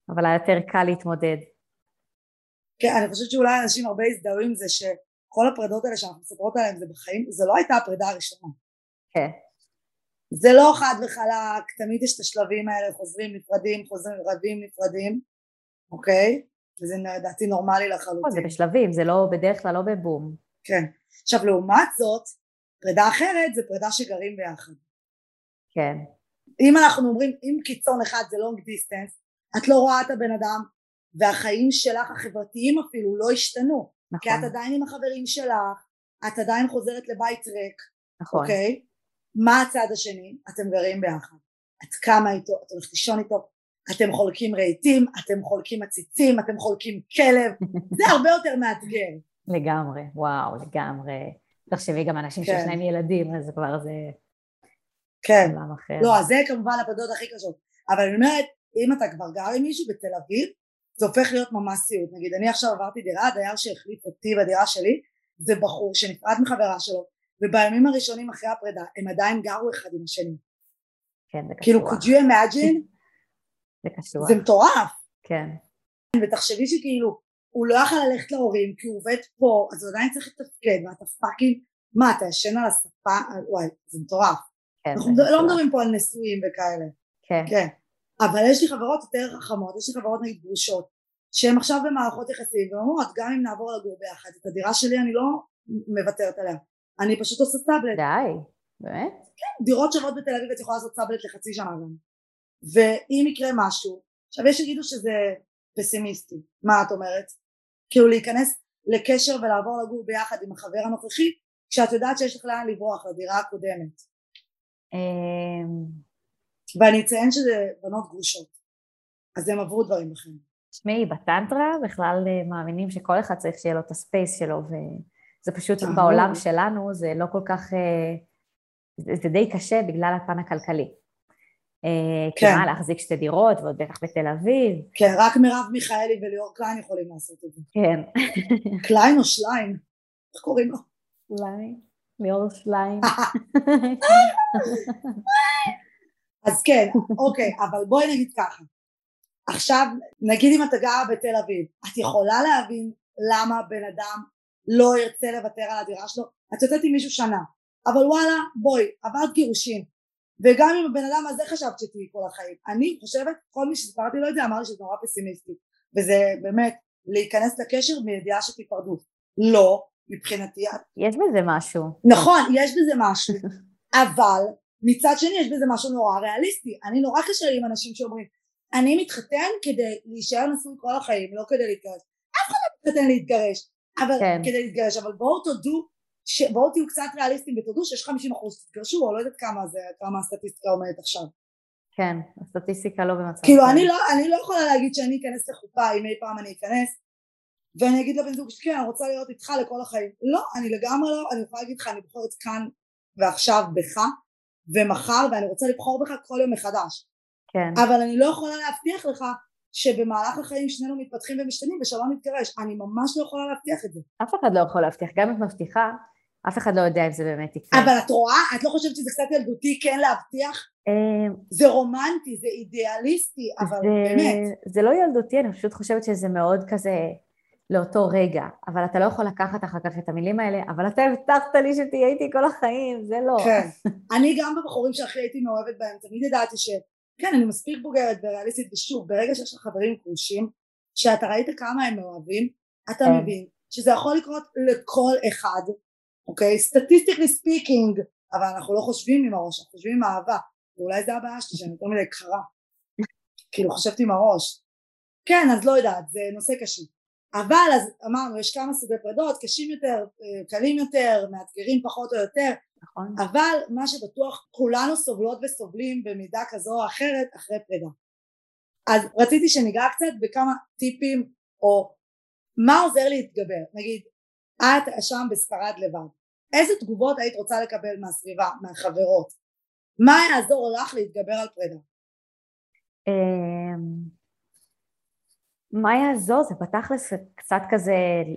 Speaker 2: אבל היה יותר קל להתמודד.
Speaker 1: כן, אני חושבת שאולי אנשים הרבה הזדהו עם זה שכל הפרידות האלה שאנחנו מספרות עליהן זה בחיים, זה לא הייתה הפרידה הראשונה.
Speaker 2: כן.
Speaker 1: זה לא חד וחלק, תמיד יש את השלבים האלה, חוזרים נפרדים, חוזרים רבים נפרדים, אוקיי? וזה לדעתי נורמלי לחלוטין.
Speaker 2: זה בשלבים, זה לא, בדרך כלל לא בבום.
Speaker 1: כן. עכשיו לעומת זאת, פרידה אחרת זה פרידה שגרים ביחד.
Speaker 2: כן.
Speaker 1: אם אנחנו אומרים, אם קיצון אחד זה long distance, את לא רואה את הבן אדם, והחיים שלך החברתיים אפילו לא השתנו. נכון. כי את עדיין עם החברים שלך, את עדיין חוזרת לבית ריק,
Speaker 2: נכון.
Speaker 1: אוקיי? מה הצד השני? אתם גרים ביחד. את קמה איתו, את הולכת לישון איתו, אתם חולקים רהיטים, אתם חולקים עציצים, אתם חולקים כלב, זה הרבה יותר מאתגר.
Speaker 2: לגמרי, וואו, לגמרי. תחשבי גם אנשים כן. שיש להם ילדים, אז כבר זה...
Speaker 1: כן. לא, אז זה כמובן הפרידות הכי קשות. אבל אני אומרת, אם אתה כבר גר עם מישהו בתל אביב, זה הופך להיות ממש סיוט. נגיד, אני עכשיו עברתי דירה, הדייר שהחליף אותי בדירה שלי, זה בחור שנפרד מחברה שלו, ובימים הראשונים אחרי הפרידה הם עדיין גרו אחד עם השני.
Speaker 2: כן, זה קשוח.
Speaker 1: כאילו, could you imagine? [laughs]
Speaker 2: זה קשוח.
Speaker 1: זה מטורף.
Speaker 2: כן.
Speaker 1: ותחשבי שכאילו, הוא לא יכול ללכת להורים כי הוא עובד פה, אז הוא עדיין צריך לתפקד, ואתה fucking, מה, אתה ישן על השפה? וואי, זה מטורף. כן, אנחנו זה לא מדברים פה על נשואים וכאלה.
Speaker 2: כן.
Speaker 1: כן. אבל יש לי חברות יותר חכמות, יש לי חברות נגיד גרושות, שהן עכשיו במערכות יחסים, והן אומרות, גם אם נעבור לגור ביחד, את הדירה שלי אני לא מוותרת עליה. אני פשוט עושה סאבלט.
Speaker 2: די, באמת?
Speaker 1: כן, דירות שוות בתל אביב את יכולה לעשות סאבלט לחצי שנה גם. ואם יקרה משהו, עכשיו יש שיגידו שזה פסימיסטי, מה את אומרת? כאילו להיכנס לקשר ולעבור לגור ביחד עם החבר הנוכחי, כשאת יודעת שיש לך לאן לברוח לדירה הקודמת.
Speaker 2: אמ,
Speaker 1: ואני אציין שזה בנות גרושות, אז הם עברו דברים בחיים.
Speaker 2: תשמעי, בטנטרה בכלל אה, מאמינים שכל אחד צריך שיהיה לו את הספייס שלו, ו... זה פשוט בעולם שלנו, זה לא כל כך, אה, זה די קשה בגלל הפן הכלכלי. אה, כן. כמה להחזיק שתי דירות, ועוד בטח בתל אביב.
Speaker 1: כן, רק מרב מיכאלי וליאור קליין יכולים לעשות את זה.
Speaker 2: כן. [laughs]
Speaker 1: קליין או שליין? איך קוראים לו?
Speaker 2: שליין. ליאור שליין. [laughs]
Speaker 1: אז כן, אוקיי, אבל בואי נגיד ככה. עכשיו, נגיד אם אתה גרה בתל אביב, את יכולה להבין למה בן אדם לא ירצה לוותר על הדירה שלו? את יוצאת עם מישהו שנה, אבל וואלה, בואי, עברת גירושים, וגם אם הבן אדם הזה חשבת שתהיי כל החיים. אני חושבת, כל מי שסיפרתי לו את זה אמר לי שזה נורא פסימיסטי, וזה באמת להיכנס לקשר מידיעה שתיפרדו. לא, מבחינתי.
Speaker 2: יש בזה משהו.
Speaker 1: נכון, יש בזה משהו, [laughs] אבל מצד שני יש בזה משהו נורא ריאליסטי. אני נורא קשה לי עם אנשים שאומרים, אני מתחתן כדי להישאר נשוי כל החיים, לא כדי להתגרש. אף אחד לא מתחתן להתגרש, אבל כן. כדי להתגרש, אבל בואו תודו ש... בואו תהיו קצת ריאליסטים ותודו שיש 50 אחוז תתגרשו או לא יודעת כמה זה, כמה הסטטיסטיקה עומדת עכשיו.
Speaker 2: כן, הסטטיסטיקה לא במצב.
Speaker 1: כאילו אני לא, אני לא יכולה להגיד שאני אכנס לחופה אם אי פעם אני אכנס ואני אגיד לבן זוג שכן אני רוצה להיות איתך לכל החיים. לא, אני לגמרי לא, אני יכולה להגיד לך אני בוחרת כאן ועכשיו בך ומחר ואני רוצה לבחור בך כל יום מחדש.
Speaker 2: כן.
Speaker 1: אבל אני לא יכולה להבטיח לך שבמהלך החיים שנינו מתפתחים ומשתנים ושלא נתגרש. אני ממש לא יכולה להבטיח את זה.
Speaker 2: אף אחד לא יכול להבטיח, גם אם את מבטיחה, אף אחד לא יודע אם זה באמת יקרה.
Speaker 1: אבל את רואה? את לא חושבת שזה קצת ילדותי כן להבטיח?
Speaker 2: אמ,
Speaker 1: זה רומנטי, זה אידיאליסטי, אבל זה, באמת.
Speaker 2: זה לא ילדותי, אני פשוט חושבת שזה מאוד כזה לאותו רגע, אבל אתה לא יכול לקחת אחר כך את המילים האלה, אבל אתה הבטחת לי שתהיה איתי כל החיים, זה לא.
Speaker 1: כן. אני גם בבחורים שהכי הייתי מאוהבת בהם, תמיד ידעתי ש... כן, אני מספיק בוגרת וריאליסטית, ושוב, ברגע שיש לך חברים כרושים, שאתה ראית כמה הם מאוהבים, אתה כן. מבין שזה יכול לקרות לכל אחד, אוקיי? statistically speaking, אבל אנחנו לא חושבים עם הראש, אנחנו חושבים עם אהבה, ואולי זה הבעיה שלי שאני יותר מדי קרה, כאילו חשבתי עם הראש. כן, אז לא יודעת, זה נושא קשה. אבל אז אמרנו, יש כמה סוגי פרידות, קשים יותר, אה, קלים יותר, מאתגרים פחות או יותר,
Speaker 2: נכון.
Speaker 1: אבל מה שבטוח כולנו סובלות וסובלים במידה כזו או אחרת אחרי פרידה. אז רציתי שניגע קצת בכמה טיפים או מה עוזר להתגבר. נגיד, את שם בספרד לבד, איזה תגובות היית רוצה לקבל מהסביבה, מהחברות? מה יעזור לך להתגבר על פרידה?
Speaker 2: אמ, מה יעזור? זה פתח קצת כזה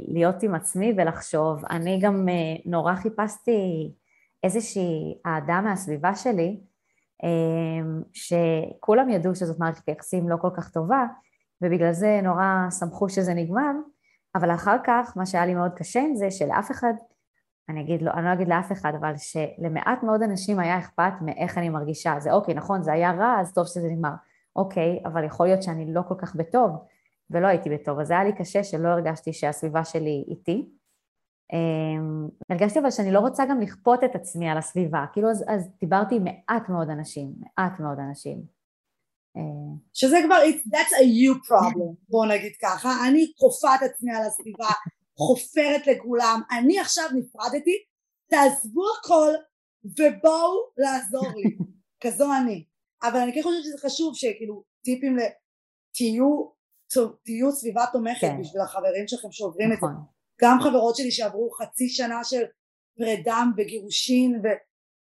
Speaker 2: להיות עם עצמי ולחשוב. אני גם אה, נורא חיפשתי איזושהי אהדה מהסביבה שלי, אמ, שכולם ידעו שזאת מערכת יחסים לא כל כך טובה, ובגלל זה נורא שמחו שזה נגמר, אבל אחר כך מה שהיה לי מאוד קשה עם זה שלאף אחד, אני אגיד, לא, אני לא אגיד לאף אחד, אבל שלמעט מאוד אנשים היה אכפת מאיך אני מרגישה. זה אוקיי, נכון, זה היה רע, אז טוב שזה נגמר. אוקיי, אבל יכול להיות שאני לא כל כך בטוב, ולא הייתי בטוב, אז היה לי קשה שלא הרגשתי שהסביבה שלי איתי. אמ, הרגשתי אבל שאני לא רוצה גם לכפות את עצמי על הסביבה, כאילו אז, אז דיברתי עם מעט מאוד אנשים, מעט מאוד אנשים.
Speaker 1: אה, שזה כבר, that's a you problem, [laughs] בוא נגיד ככה, אני כופה את עצמי על הסביבה, חופרת לכולם, אני עכשיו נפרדתי, תעזבו הכל ובואו לעזור לי, [laughs] כזו אני. אבל אני כן חושבת שזה חשוב שכאילו טיפים ל... תהיו, תהיו סביבה תומכת כן. בשביל החברים שלכם שעוברים נכון. את זה. גם חברות שלי שעברו חצי שנה של פרידה וגירושין ו,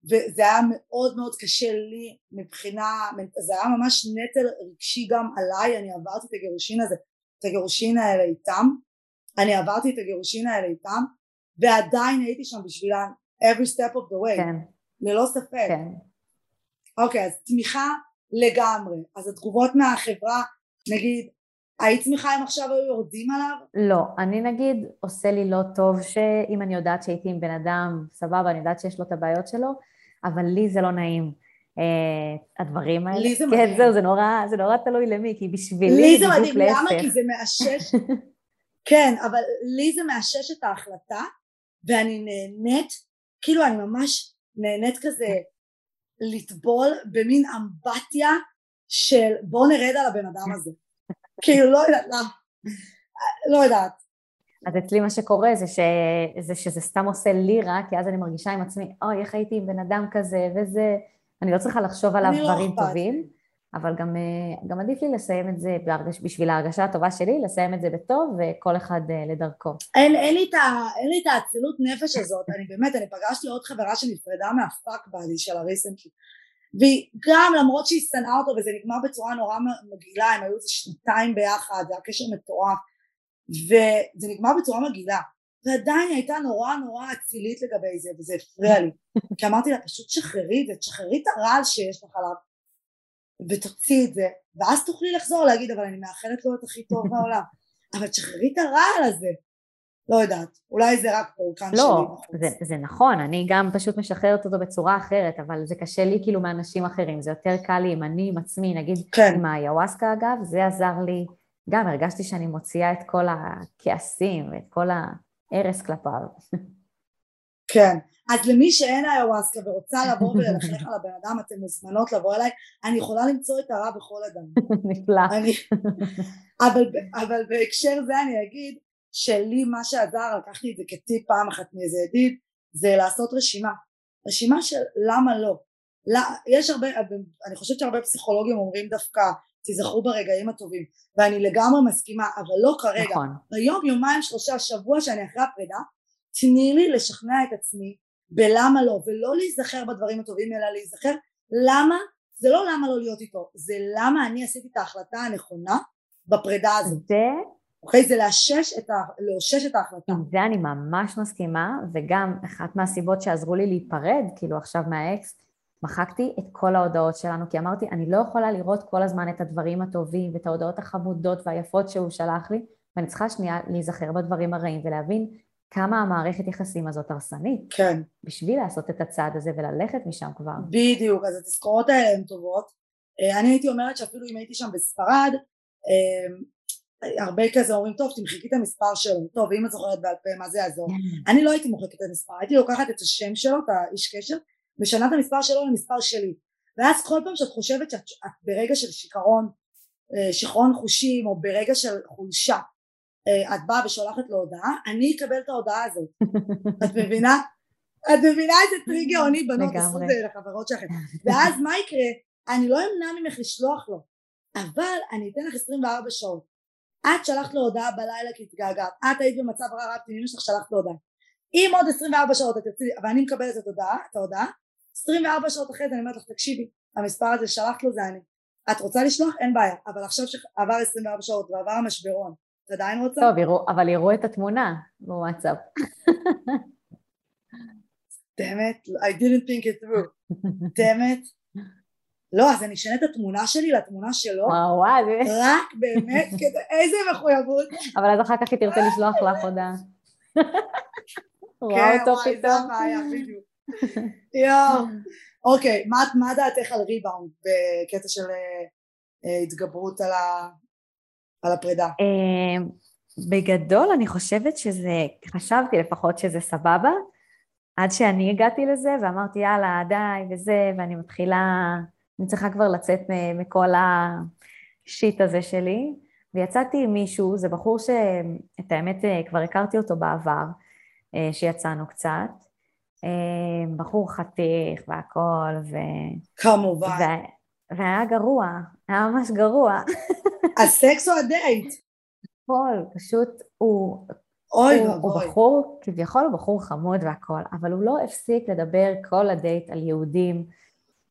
Speaker 1: וזה היה מאוד מאוד קשה לי מבחינה, זה היה ממש נטל רגשי גם עליי, אני עברתי את הגירושין הזה, את הגירושין האלה איתם, אני עברתי את הגירושין האלה איתם ועדיין הייתי שם בשבילם every step of the way,
Speaker 2: כן.
Speaker 1: ללא ספק.
Speaker 2: כן.
Speaker 1: אוקיי, אז תמיכה לגמרי, אז התגובות מהחברה, נגיד היית שמחה אם עכשיו היו יורדים עליו?
Speaker 2: לא, אני נגיד עושה לי לא טוב שאם אני יודעת שהייתי עם בן אדם, סבבה, אני יודעת שיש לו את הבעיות שלו, אבל לי זה לא נעים. Uh, הדברים האלה.
Speaker 1: לי זה
Speaker 2: כן,
Speaker 1: מדהים.
Speaker 2: כן, זהו, זה נורא, זה נורא תלוי למי, כי בשבילי
Speaker 1: להפך. לי זה מדהים, למה? כי זה מאשש, [laughs] כן, אבל לי זה מאשש את ההחלטה, ואני נהנית, כאילו אני ממש נהנית כזה לטבול במין אמבטיה של בוא נרד על הבן אדם הזה. כאילו לא יודעת למה, לא יודעת.
Speaker 2: אז אצלי מה שקורה זה, ש... זה שזה סתם עושה לי רע, כי אז אני מרגישה עם עצמי, אוי, איך הייתי עם בן אדם כזה וזה, אני לא צריכה לחשוב עליו לא דברים לא טובים, אבל גם, אה, גם עדיף לי לסיים את זה בהרגש, בשביל ההרגשה הטובה שלי, לסיים את זה בטוב, וכל אחד אה, לדרכו.
Speaker 1: אין, אין, לי, את ה, אין לי את האצילות נפש הזאת, אני באמת, אני פגשתי עוד חברה שנפרדה מהפאק בעלי של הריסנטלי, וגם למרות שהיא שנאה אותו וזה נגמר בצורה נורא מגעילה, הם היו איזה שנתיים ביחד, זה היה קשר מטורף, וזה נגמר בצורה מגעילה, ועדיין היא הייתה נורא נורא אצילית לגבי זה, וזה הפריע לי, כי אמרתי לה פשוט שחררי את זה, תשחררי את הרעל שיש לך עליו, ותוציא את זה, ואז תוכלי לחזור להגיד אבל אני מאחלת לו את הכי טוב בעולם, אבל תשחררי את הרעל הזה, לא יודעת, אולי זה רק פורקן
Speaker 2: לא, שלי בחוץ. לא, זה, זה נכון, אני גם פשוט משחררת אותו בצורה אחרת, אבל זה קשה לי כאילו מאנשים אחרים, זה יותר קל לי אם אני עם עצמי, נגיד כן. עם האיוואסקה אגב, זה עזר לי, גם הרגשתי שאני מוציאה את כל הכעסים ואת כל ההרס כלפיו.
Speaker 1: כן, אז למי שאין איוואסקה ורוצה לבוא וללכלך על הבן אדם, אתן מוזמנות לבוא אליי, אני יכולה למצוא את הרע בכל אדם. [laughs]
Speaker 2: נפלא. אני...
Speaker 1: אבל, אבל בהקשר זה אני אגיד, שלי מה שעזר, לקחתי את זה כטיפ פעם אחת מאיזה ידיד, זה לעשות רשימה. רשימה של למה לא. יש הרבה, אני חושבת שהרבה פסיכולוגים אומרים דווקא תיזכרו ברגעים הטובים, ואני לגמרי מסכימה, אבל לא כרגע. נכון. ביום, יומיים, שלושה, שבוע שאני אחרי הפרידה, תני לי לשכנע את עצמי בלמה לא, ולא להיזכר בדברים הטובים, אלא להיזכר למה, זה לא למה לא להיות איתו, זה למה אני עשיתי את ההחלטה הנכונה בפרידה הזאת.
Speaker 2: זה
Speaker 1: אוקיי? זה לאשש את, ה... לאושש את ההחלטה.
Speaker 2: עם זה אני ממש מסכימה, וגם אחת מהסיבות שעזרו לי להיפרד, כאילו עכשיו מהאקס, מחקתי את כל ההודעות שלנו, כי אמרתי, אני לא יכולה לראות כל הזמן את הדברים הטובים ואת ההודעות החמודות והיפות שהוא שלח לי, ואני צריכה שנייה להיזכר בדברים הרעים ולהבין כמה המערכת יחסים הזאת הרסנית.
Speaker 1: כן.
Speaker 2: בשביל לעשות את הצעד הזה וללכת משם כבר.
Speaker 1: בדיוק, אז התזכורות האלה הן טובות. אה, אני הייתי אומרת שאפילו אם הייתי שם בספרד, אה, הרבה כזה אומרים טוב תמחקי את המספר שלו. טוב אם את זוכרת בעל פה מה זה יעזור? כן. אני לא הייתי מוחקת את המספר הייתי לוקחת את השם שלו את האיש קשר משנה את המספר שלו למספר שלי. ואז כל פעם שאת חושבת שאת את ברגע של שיכרון אה, שיכרון חושים או ברגע של חולשה אה, את באה ושולחת לו הודעה אני אקבל את ההודעה הזאת. [laughs] את מבינה? את מבינה איזה טריג גאוני בנות עשו את זה לחברות שלכם. ואז מה יקרה? אני לא אמנע ממך לשלוח לו אבל אני אתן לך 24 שעות את שלחת לו הודעה בלילה כי התגעגעת, את היית במצב רע רע פנימי שלך שלחת לו הודעה. אם עוד 24 שעות את תרצי, ואני מקבלת את ההודעה, את ההודעה, 24 שעות אחרי זה אני אומרת לך תקשיבי, המספר הזה שלחת לו זה אני. את רוצה לשלוח? אין בעיה, אבל עכשיו שעבר 24 שעות ועבר המשברון, את עדיין רוצה?
Speaker 2: טוב, יראו, אבל יראו את התמונה בוואטסאפ. [laughs]
Speaker 1: damn it, I didn't think it through. damn it. לא, אז אני אשנה את התמונה שלי לתמונה שלו.
Speaker 2: וואו, וואו.
Speaker 1: רק באמת, [laughs] כדי, איזה מחויבות.
Speaker 2: אבל אז אחר כך היא תרצה לשלוח לך הודעה.
Speaker 1: רואה אותו פתאום. כן, [laughs] וואי, זה הבעיה, בדיוק. יואו. אוקיי, מה דעתך על ריבאונד בקטע של אה, התגברות על הפרידה?
Speaker 2: אמ, בגדול אני חושבת שזה, חשבתי לפחות שזה סבבה, עד שאני הגעתי לזה ואמרתי יאללה די וזה, ואני מתחילה אני צריכה כבר לצאת מכל ה shit הזה שלי, ויצאתי עם מישהו, זה בחור שאת האמת כבר הכרתי אותו בעבר, אה, שיצאנו קצת, אה, בחור חתיך והכל, ו...
Speaker 1: כמובן. ו...
Speaker 2: והיה גרוע, היה ממש גרוע. [laughs]
Speaker 1: הסקס או הדייט?
Speaker 2: הכל, פשוט הוא...
Speaker 1: אוי
Speaker 2: ואבוי. הוא, הוא בחור, כביכול הוא בחור חמוד והכל, אבל הוא לא הפסיק לדבר כל הדייט על יהודים,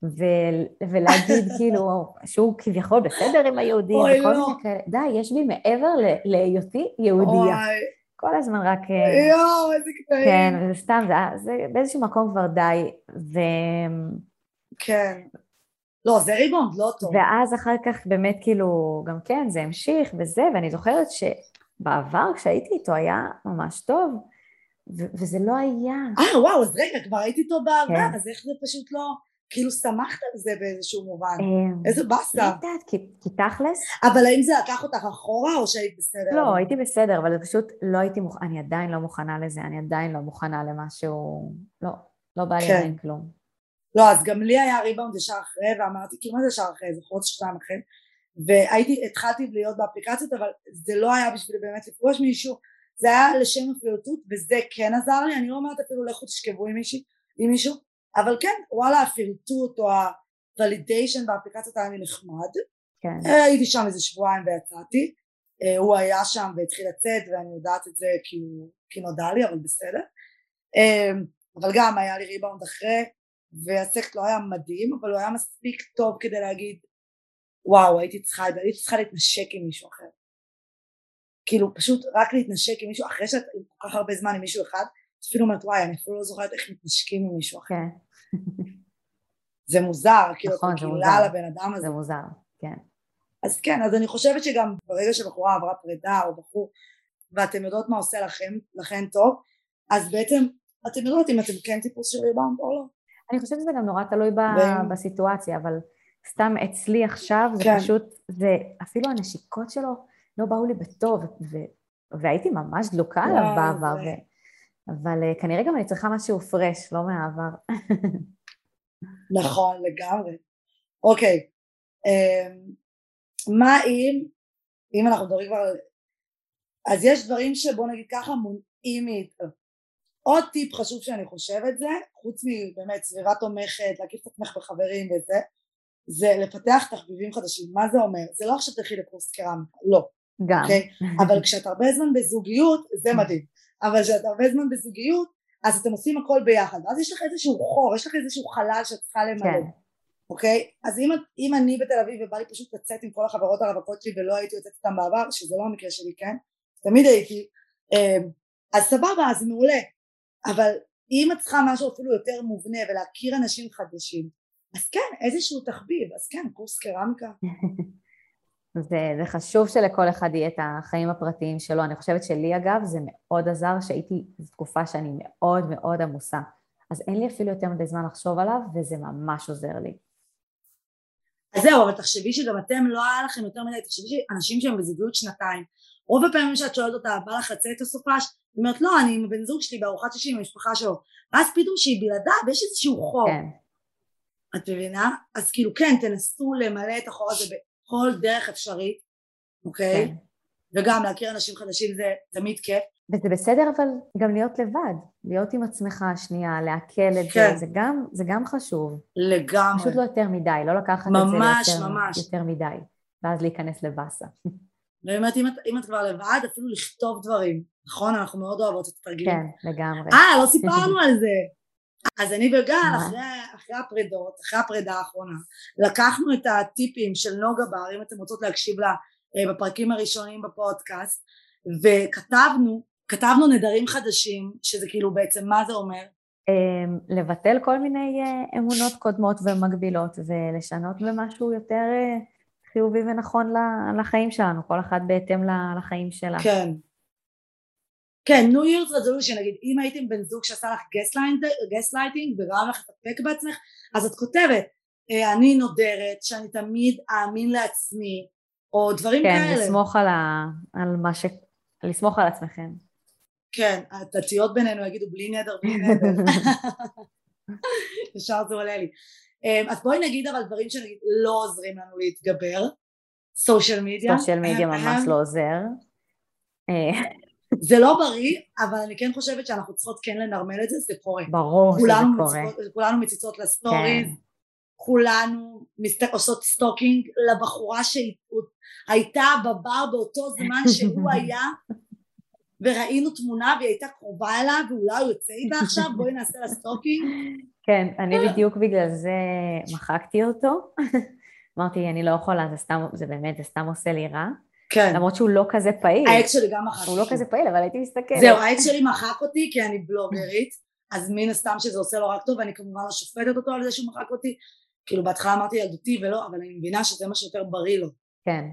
Speaker 2: ו- ולהגיד [laughs] כאילו שהוא כביכול בסדר עם היהודים
Speaker 1: וכל לא. מיני
Speaker 2: כאלה, די, יש בי מעבר להיותי יהודייה.
Speaker 1: אוי.
Speaker 2: כל הזמן רק...
Speaker 1: אה, יואו, איזה קטעים.
Speaker 2: כן, וזה סתם, זה, זה באיזשהו מקום כבר די, ו...
Speaker 1: כן. לא, זה ריבונד, לא טוב.
Speaker 2: ואז אחר כך באמת כאילו, גם כן, זה המשיך וזה, ואני זוכרת שבעבר כשהייתי איתו היה ממש טוב, ו- וזה לא היה.
Speaker 1: אה, וואו, אז רגע, כבר הייתי איתו בעבר, כן. אז איך זה פשוט לא... כאילו שמחת על זה באיזשהו מובן, אמ, איזה באסה.
Speaker 2: לא יודעת, כי תכלס...
Speaker 1: אבל האם זה לקח אותך אחורה או שהיית בסדר?
Speaker 2: לא, הייתי בסדר, אבל פשוט לא הייתי מוכנה, אני עדיין לא מוכנה לזה, אני עדיין לא מוכנה למשהו, לא, לא בא לי כן. עדיין כלום.
Speaker 1: לא, אז גם לי היה ריבאונד ישר אחרי, ואמרתי, כאילו מה זה ישר אחרי, זה חודש שתיים אחרי, והייתי, התחלתי להיות באפליקציות, אבל זה לא היה בשביל באמת לפגוש מישהו, זה היה לשם הפליטות, וזה כן עזר לי, אני לא אומרת אפילו לכו תשכבו עם מישהו, עם מישהו, אבל כן וואלה הפרטוט או הוולידיישן באפליקציות היה לי נחמד.
Speaker 2: כן.
Speaker 1: אה, הייתי שם איזה שבועיים ויצאתי. אה, הוא היה שם והתחיל לצאת ואני יודעת את זה כי, כי נודע לי אבל בסדר. אה, אבל גם היה לי ריבאונד אחרי והסקס לא היה מדהים אבל הוא היה מספיק טוב כדי להגיד וואו הייתי צריכה, הייתי צריכה להתנשק עם מישהו אחר. כאילו פשוט רק להתנשק עם מישהו אחרי שאת כל כך הרבה זמן עם מישהו אחד אפילו אומרת וואי אני אפילו לא זוכרת איך מתנשקים עם מישהו אחר.
Speaker 2: כן. [laughs]
Speaker 1: זה מוזר כאילו
Speaker 2: נכון, זה מוזר.
Speaker 1: על הבן אדם הזה
Speaker 2: זה מוזר, כן.
Speaker 1: אז כן אז אני חושבת שגם ברגע שבחורה עברה פרידה או בחור ואתם יודעות מה עושה לכם לכן טוב אז בעצם אתם יודעות אם אתם כן טיפוס של ריבאונד או לא
Speaker 2: אני חושבת שזה גם נורא תלוי ב-
Speaker 1: ו- בסיטואציה,
Speaker 2: אבל סתם אצלי עכשיו זה
Speaker 1: כן.
Speaker 2: פשוט, זה אפילו הנשיקות שלו לא באו לי בטוב, ו- והייתי ממש דלוקה עליו בעבר,
Speaker 1: זה-
Speaker 2: ו- אבל אה, כנראה גם אני צריכה משהו פרש, לא מהעבר. [laughs]
Speaker 1: נכון לגמרי. אוקיי אמ, מה אם אם אנחנו מדברים כבר על אז יש דברים שבוא נגיד ככה מונעים מאיתנו עוד טיפ חשוב שאני חושבת זה חוץ מבאמת סביבה תומכת להקיף את עצמך בחברים וזה זה לפתח תחביבים חדשים. מה זה אומר? זה לא עכשיו תלכי לקורס קרמיקה לא
Speaker 2: גם.
Speaker 1: אוקיי? [laughs] אבל כשאת הרבה זמן בזוגיות זה מדהים אבל כשאת הרבה זמן בזוגיות אז אתם עושים הכל ביחד ואז יש לך איזשהו חור יש לך איזשהו חלל שאת צריכה למלא
Speaker 2: כן,
Speaker 1: אוקיי? אז אם, אם אני בתל אביב ובא לי פשוט לצאת עם כל החברות הרווקות שלי ולא הייתי יוצאת איתן בעבר, שזה לא המקרה שלי, כן? תמיד הייתי, אמ, אז סבבה, אז מעולה. אבל אם את צריכה משהו אפילו יותר מובנה ולהכיר אנשים חדשים, אז כן, איזשהו תחביב, אז כן, קורס קרמיקה. [laughs]
Speaker 2: זה, זה חשוב שלכל אחד יהיה את החיים הפרטיים שלו. אני חושבת שלי אגב זה מאוד עזר שהייתי, זו תקופה שאני מאוד מאוד עמוסה. אז אין לי אפילו יותר מדי זמן לחשוב עליו, וזה ממש עוזר לי.
Speaker 1: אז זהו, אבל תחשבי שגם אתם לא היה לכם יותר מדי, תחשבי שאנשים שהם בזוגיות שנתיים, רוב הפעמים שאת שואלת אותה, בא לך לצאת את הסופש? היא אומרת, לא, אני עם הבן זוג שלי בארוחת שישי עם המשפחה שלו. ואז פתאום שהיא בלעדיו, יש איזשהו חור.
Speaker 2: כן,
Speaker 1: את מבינה? אז כאילו כן, תנסו למלא את החור הזה בכל דרך אפשרית, אוקיי?
Speaker 2: כן.
Speaker 1: וגם להכיר אנשים חדשים זה תמיד כיף.
Speaker 2: וזה בסדר אבל גם להיות לבד, להיות עם עצמך שנייה, לעכל את
Speaker 1: כן.
Speaker 2: זה, זה גם, זה גם חשוב.
Speaker 1: לגמרי.
Speaker 2: פשוט לא יותר מדי, לא לקחת
Speaker 1: ממש,
Speaker 2: את זה ליותר,
Speaker 1: ממש.
Speaker 2: יותר מדי, ואז להיכנס לבאסה.
Speaker 1: אומרת, אם, את- אם את כבר לבד, אפילו לכתוב דברים. נכון? אנחנו מאוד אוהבות את התרגילים.
Speaker 2: כן, לגמרי.
Speaker 1: אה, לא סיפרנו [laughs] על זה. אז אני וגל? אחרי, אחרי הפרידות, אחרי הפרידה האחרונה, לקחנו את הטיפים של נוגה בר, אם אתם רוצות להקשיב לה אה, בפרקים הראשונים בפודקאסט, וכתבנו, כתבנו נדרים חדשים, שזה כאילו בעצם מה זה אומר?
Speaker 2: אמ, לבטל כל מיני אה, אמונות קודמות ומגבילות ולשנות במשהו יותר אה, חיובי ונכון לחיים שלנו, כל אחת בהתאם לחיים שלה.
Speaker 1: כן. כן, New Year's Resolution, נגיד, אם הייתם בן זוג שעשה לך גסלייטינג וגרם לך לפקפק בעצמך, אז את כותבת, אה, אני נודרת, שאני תמיד אאמין לעצמי, או דברים
Speaker 2: כן,
Speaker 1: כאלה.
Speaker 2: לסמוך על, ה... על מה ש... לסמוך על עצמכם.
Speaker 1: כן, הדתיות בינינו יגידו בלי נדר, בלי נדר. [laughs] ישר זה עולה לי. אמ, אז בואי נגיד אבל דברים שנגיד לא עוזרים לנו להתגבר. social media.
Speaker 2: social media ממש לא עוזר. אה,
Speaker 1: זה לא בריא, אבל אני כן חושבת שאנחנו צריכות כן לנרמל את זה, זה קורה.
Speaker 2: ברור שזה קורה.
Speaker 1: כולנו מציצות ל stories,
Speaker 2: כן.
Speaker 1: כולנו מסת... עושות stalking לבחורה שהייתה בבר באותו זמן שהוא [laughs] היה וראינו תמונה והיא הייתה קרובה אליו ואולי הוא יוצא איתה עכשיו בואי נעשה לה stalking
Speaker 2: כן, אני בדיוק בגלל זה מחקתי אותו. [laughs] אמרתי, אני לא יכולה, זה סתם, זה באמת, זה סתם עושה לי רע.
Speaker 1: כן
Speaker 2: למרות שהוא לא כזה פעיל.
Speaker 1: האקס שלי גם מחק
Speaker 2: הוא לא כזה פעיל, אבל הייתי מסתכלת.
Speaker 1: זהו האקס שלי מחק אותי כי אני בלוגרית אז מן הסתם שזה עושה לו רק טוב ואני כמובן לא שופטת אותו על זה שהוא מחק אותי כאילו בהתחלה אמרתי ילדותי ולא אבל אני מבינה שזה מה שיותר בריא לו
Speaker 2: כן.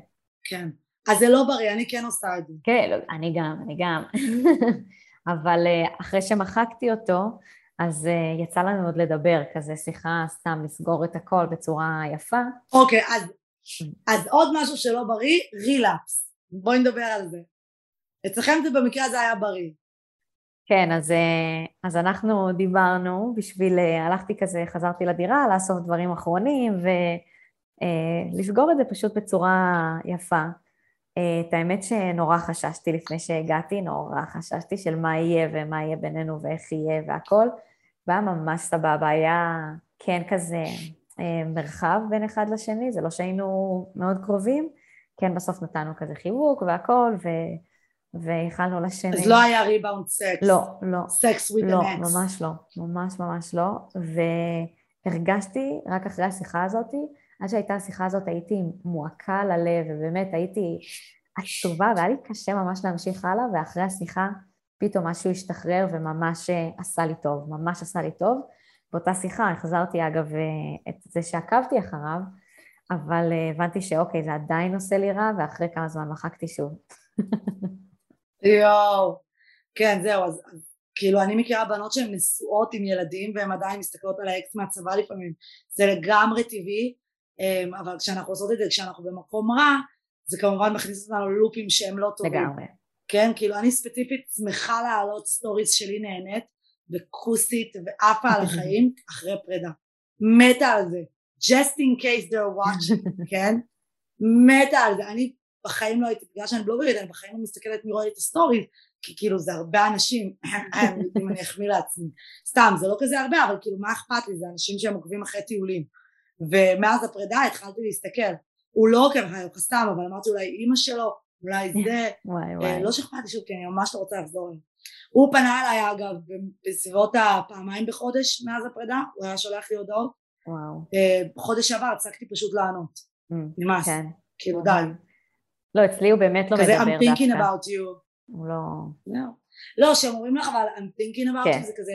Speaker 1: כן אז זה לא בריא אני כן עושה את זה
Speaker 2: כן, לא, אני גם, אני גם. [laughs] אבל אה, אחרי שמחקתי אותו, אז אה, יצא לנו עוד לדבר, כזה שיחה סתם לסגור את הכל בצורה יפה.
Speaker 1: אוקיי, אז, אז עוד משהו שלא בריא, רילאפס. בואי נדבר על זה. אצלכם זה במקרה הזה היה בריא.
Speaker 2: כן, אז, אה, אז אנחנו דיברנו בשביל, אה, הלכתי כזה, חזרתי לדירה, לאסוף דברים אחרונים ולסגור את זה פשוט בצורה יפה. אה, את האמת שנורא חששתי לפני שהגעתי, נורא חששתי של מה יהיה ומה יהיה בינינו ואיך יהיה והכל. והיה ממש סבבה, היה כן כזה אה, מרחב בין אחד לשני, זה לא שהיינו מאוד קרובים, כן בסוף נתנו כזה חיבוק והכל, ו... ואיחלנו אחד לשני.
Speaker 1: אז לא היה rebound sex.
Speaker 2: לא, לא.
Speaker 1: sex with
Speaker 2: לא,
Speaker 1: אקס.
Speaker 2: ממש לא, ממש ממש לא, הרגשתי, רק אחרי השיחה הזאתי, עד שהייתה השיחה הזאת הייתי מועקה על הלב, ובאמת הייתי עצובה, והיה לי קשה ממש להמשיך הלאה, ואחרי השיחה פתאום משהו השתחרר וממש אה, עשה לי טוב, ממש עשה לי טוב. באותה שיחה החזרתי אגב אה, את זה שעקבתי אחריו, אבל אה, הבנתי שאוקיי, זה עדיין עושה לי רע, ואחרי כמה זמן מחקתי שוב.
Speaker 1: יואו, כן, זהו, אז כאילו אני מכירה בנות שהן נשואות עם ילדים והן עדיין מסתכלות על האקס מהצבא לפעמים, זה לגמרי טבעי, אמ, אבל כשאנחנו עושות את זה כשאנחנו במקום רע, זה כמובן מכניס אותנו ל loopים שהם לא טובים.
Speaker 2: לגמרי.
Speaker 1: כן, כאילו אני ספציפית שמחה להעלות stories שלי נהנית וכוסית ועפה על החיים אחרי פרידה. מתה על זה. just in case they're watching, [laughs] כן? מתה על זה. אני בחיים לא הייתי, בגלל שאני בלוגרית, אני בחיים לא מסתכלת מי רואה את ה stories, כי כאילו זה הרבה אנשים, [laughs] אם אני אחמיא לעצמי. סתם, זה לא כזה הרבה, אבל כאילו מה אכפת לי? זה אנשים שהם עוקבים אחרי טיולים. ומאז הפרידה התחלתי להסתכל. הוא לא עוקב אחרי סתם, אבל אמרתי אולי אימא שלו, אולי זה, [laughs]
Speaker 2: וואי
Speaker 1: אה,
Speaker 2: וואי.
Speaker 1: לא שאכפת לי שוב, כי אני ממש לא רוצה לחזור אליו. הוא פנה אליי אגב בסביבות הפעמיים בחודש מאז הפרידה, הוא היה שולח לי הודעות.
Speaker 2: וואו.
Speaker 1: אה, בחודש שעבר הפסקתי פשוט לענות,
Speaker 2: Mm,
Speaker 1: נמאס,
Speaker 2: כן.
Speaker 1: כאילו די.
Speaker 2: לא, אצלי הוא באמת לא
Speaker 1: כזה
Speaker 2: מדבר
Speaker 1: I'm thinking
Speaker 2: דווקא.
Speaker 1: about you.
Speaker 2: הוא לא...
Speaker 1: זהו. לא, כשהם אומרים לך אבל I'm thinking about
Speaker 2: כן.
Speaker 1: you זה כזה,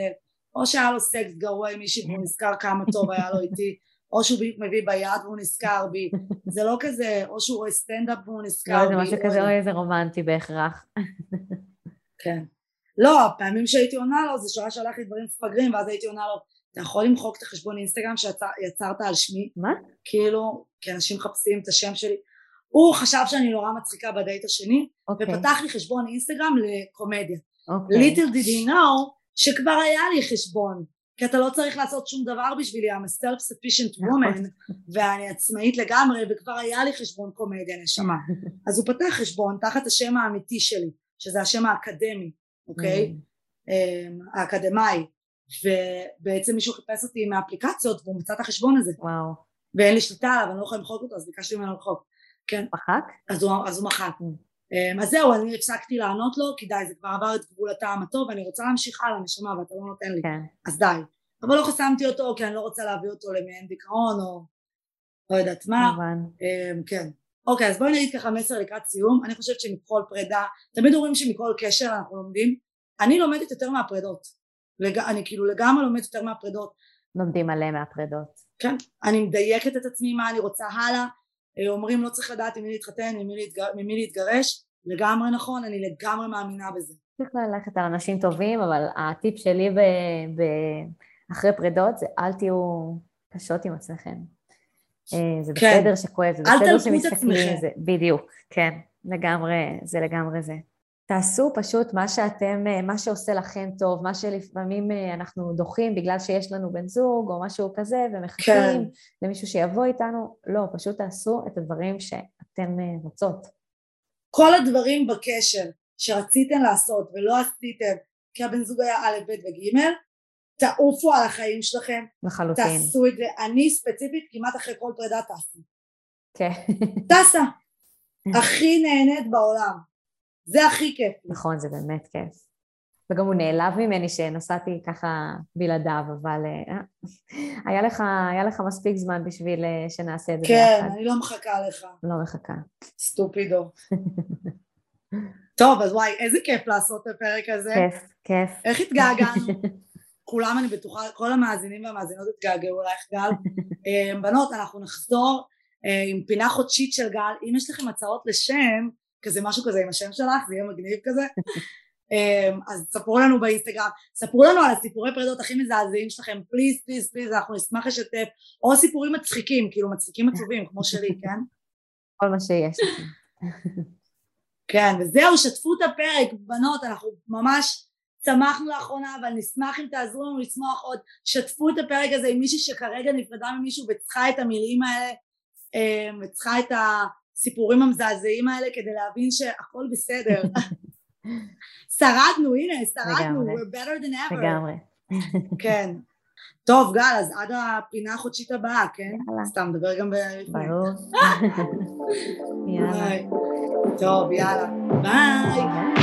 Speaker 1: או שהיה לו סקס גרוע עם מישהי והוא נזכר כמה טוב היה לו איתי, או שהוא בדיוק מביא ביד והוא נזכר בי, זה לא כזה, או שהוא רואה סטנדאפ והוא נזכר
Speaker 2: לא,
Speaker 1: בי.
Speaker 2: זה משהו כזה,
Speaker 1: לא.
Speaker 2: אוי, איזה רומנטי בהכרח.
Speaker 1: כן. לא, הפעמים שהייתי עונה לו זה שהוא היה שולח לי דברים מפגרים ואז הייתי עונה לו אתה יכול למחוק את החשבון אינסטגרם שיצרת על שמי?
Speaker 2: מה?
Speaker 1: כאילו, כי אנשים מחפשים את השם שלי. הוא חשב שאני נורא מצחיקה בדייט השני
Speaker 2: אוקיי.
Speaker 1: ופתח לי חשבון אינסטגרם לקומדיה. ליטל did he know שכבר היה לי חשבון כי אתה לא צריך לעשות שום דבר בשבילי I'm a self sufficient
Speaker 2: נכון.
Speaker 1: woman ואני עצמאית לגמרי וכבר היה לי חשבון קומדיה נשמה [laughs] אז הוא פתח חשבון תחת השם האמיתי שלי שזה השם האקדמי אוקיי?
Speaker 2: Mm,
Speaker 1: אמ, האקדמאי. ובעצם מישהו חיפש אותי מהאפליקציות והוא מצא את החשבון הזה.
Speaker 2: וואו.
Speaker 1: ואין לי שליטה עליו אני לא יכולה למחוק אותו אז ביקשתי ממנו למחוק. כן.
Speaker 2: מחק?
Speaker 1: אז הוא, אז הוא מחק.
Speaker 2: Mm.
Speaker 1: אמ, אז זהו אני הפסקתי לענות לו כי די זה כבר עבר את גבול הטעם הטוב ואני רוצה להמשיך הלאה נשמה ואתה לא נותן לי.
Speaker 2: כן.
Speaker 1: אז די. אבל לא חסמתי אותו כי אני לא רוצה להביא אותו למעין דיכאון או לא יודעת מה.
Speaker 2: כמובן.
Speaker 1: אמ, כן אוקיי אז בואי נגיד ככה מסר לקראת סיום. אני חושבת שמכל פרידה תמיד אומרים שמכל קשר אנחנו לומדים. אני לומדת יותר מהפרידות. לג... אני כאילו לגמרי לומדת יותר מהפרידות.
Speaker 2: לומדים מלא מהפרידות.
Speaker 1: כן אני מדייקת את עצמי מה אני רוצה הלאה. אה, אומרים לא צריך לדעת עם מי להתחתן עם מי, להתגר... ממי להתגרש. לגמרי נכון אני לגמרי מאמינה בזה.
Speaker 2: צריך ללכת על אנשים טובים, אבל הטיפ שלי ב... ב... אחרי פרידות זה אל תהיו קשות עם עצמכם. אה, זה
Speaker 1: כן.
Speaker 2: בסדר שכואב, זה בסדר שמסתכלים. זה, בדיוק, כן, לגמרי, זה לגמרי זה. תעשו פשוט מה שאתם, אה, מה שעושה לכם טוב, מה שלפעמים אה, אנחנו דוחים בגלל שיש לנו בן זוג או משהו כזה ומחכים
Speaker 1: כן.
Speaker 2: למישהו שיבוא איתנו, לא, פשוט תעשו את הדברים שאתם רוצות.
Speaker 1: כל הדברים בקשר שרציתם לעשות ולא עשיתם כי הבן זוג היה א' ב' וג' תעופו על החיים שלכם
Speaker 2: לחלוטין.
Speaker 1: תעשו את זה אני ספציפית כמעט אחרי כל פרידה טסה
Speaker 2: כן,
Speaker 1: טסה [laughs] הכי נהנית בעולם זה הכי כיף.
Speaker 2: נכון, זה באמת כיף. וגם הוא נעלב ממני שנסעתי ככה בלעדיו, אבל אה, היה לך, היה לך מספיק זמן בשביל אה, שנעשה את זה
Speaker 1: כן
Speaker 2: ביחד.
Speaker 1: אני לא מחכה לך
Speaker 2: לא מחכה.
Speaker 1: סטופידו [laughs] טוב אז וואי איזה כיף לעשות את הפרק הזה
Speaker 2: כיף, כיף.
Speaker 1: איך התגעגענו [laughs] כולם אני בטוחה כל המאזינים והמאזינות התגעגעו אלייך גל. [laughs] אה, בנות אנחנו נחזור אה, עם פינה חודשית של גל. אם יש לכם הצעות לשם כזה משהו כזה עם השם שלך זה יהיה מגניב כזה. [laughs] אה, אז ספרו לנו באינסטגרם. ספרו לנו על הסיפורי פרידות הכי מזעזעים שלכם. פליז פליז פליז אנחנו נשמח לשתף. או סיפורים מצחיקים כאילו מצחיקים עצובים כמו שלי [laughs] כן?
Speaker 2: כל מה שיש.
Speaker 1: כן וזהו שתפו את הפרק. בנות אנחנו ממש צמחנו לאחרונה אבל נשמח אם תעזרו לנו לצמוח עוד. שתפו את הפרק הזה עם מישהי שכרגע נפרדה ממישהו וצריכה את המילים האלה אה, וצריכה את הסיפורים המזעזעים האלה כדי להבין שהכל בסדר. [laughs] שרדנו הנה שרדנו. we're better than ever.
Speaker 2: לגמרי. [laughs]
Speaker 1: כן. טוב גל אז עד הפינה החודשית הבאה כן?
Speaker 2: יאללה.
Speaker 1: סתם נדבר גם ב...
Speaker 2: ברור. [laughs] יאללה.
Speaker 1: טוב יאללה.
Speaker 2: ביי.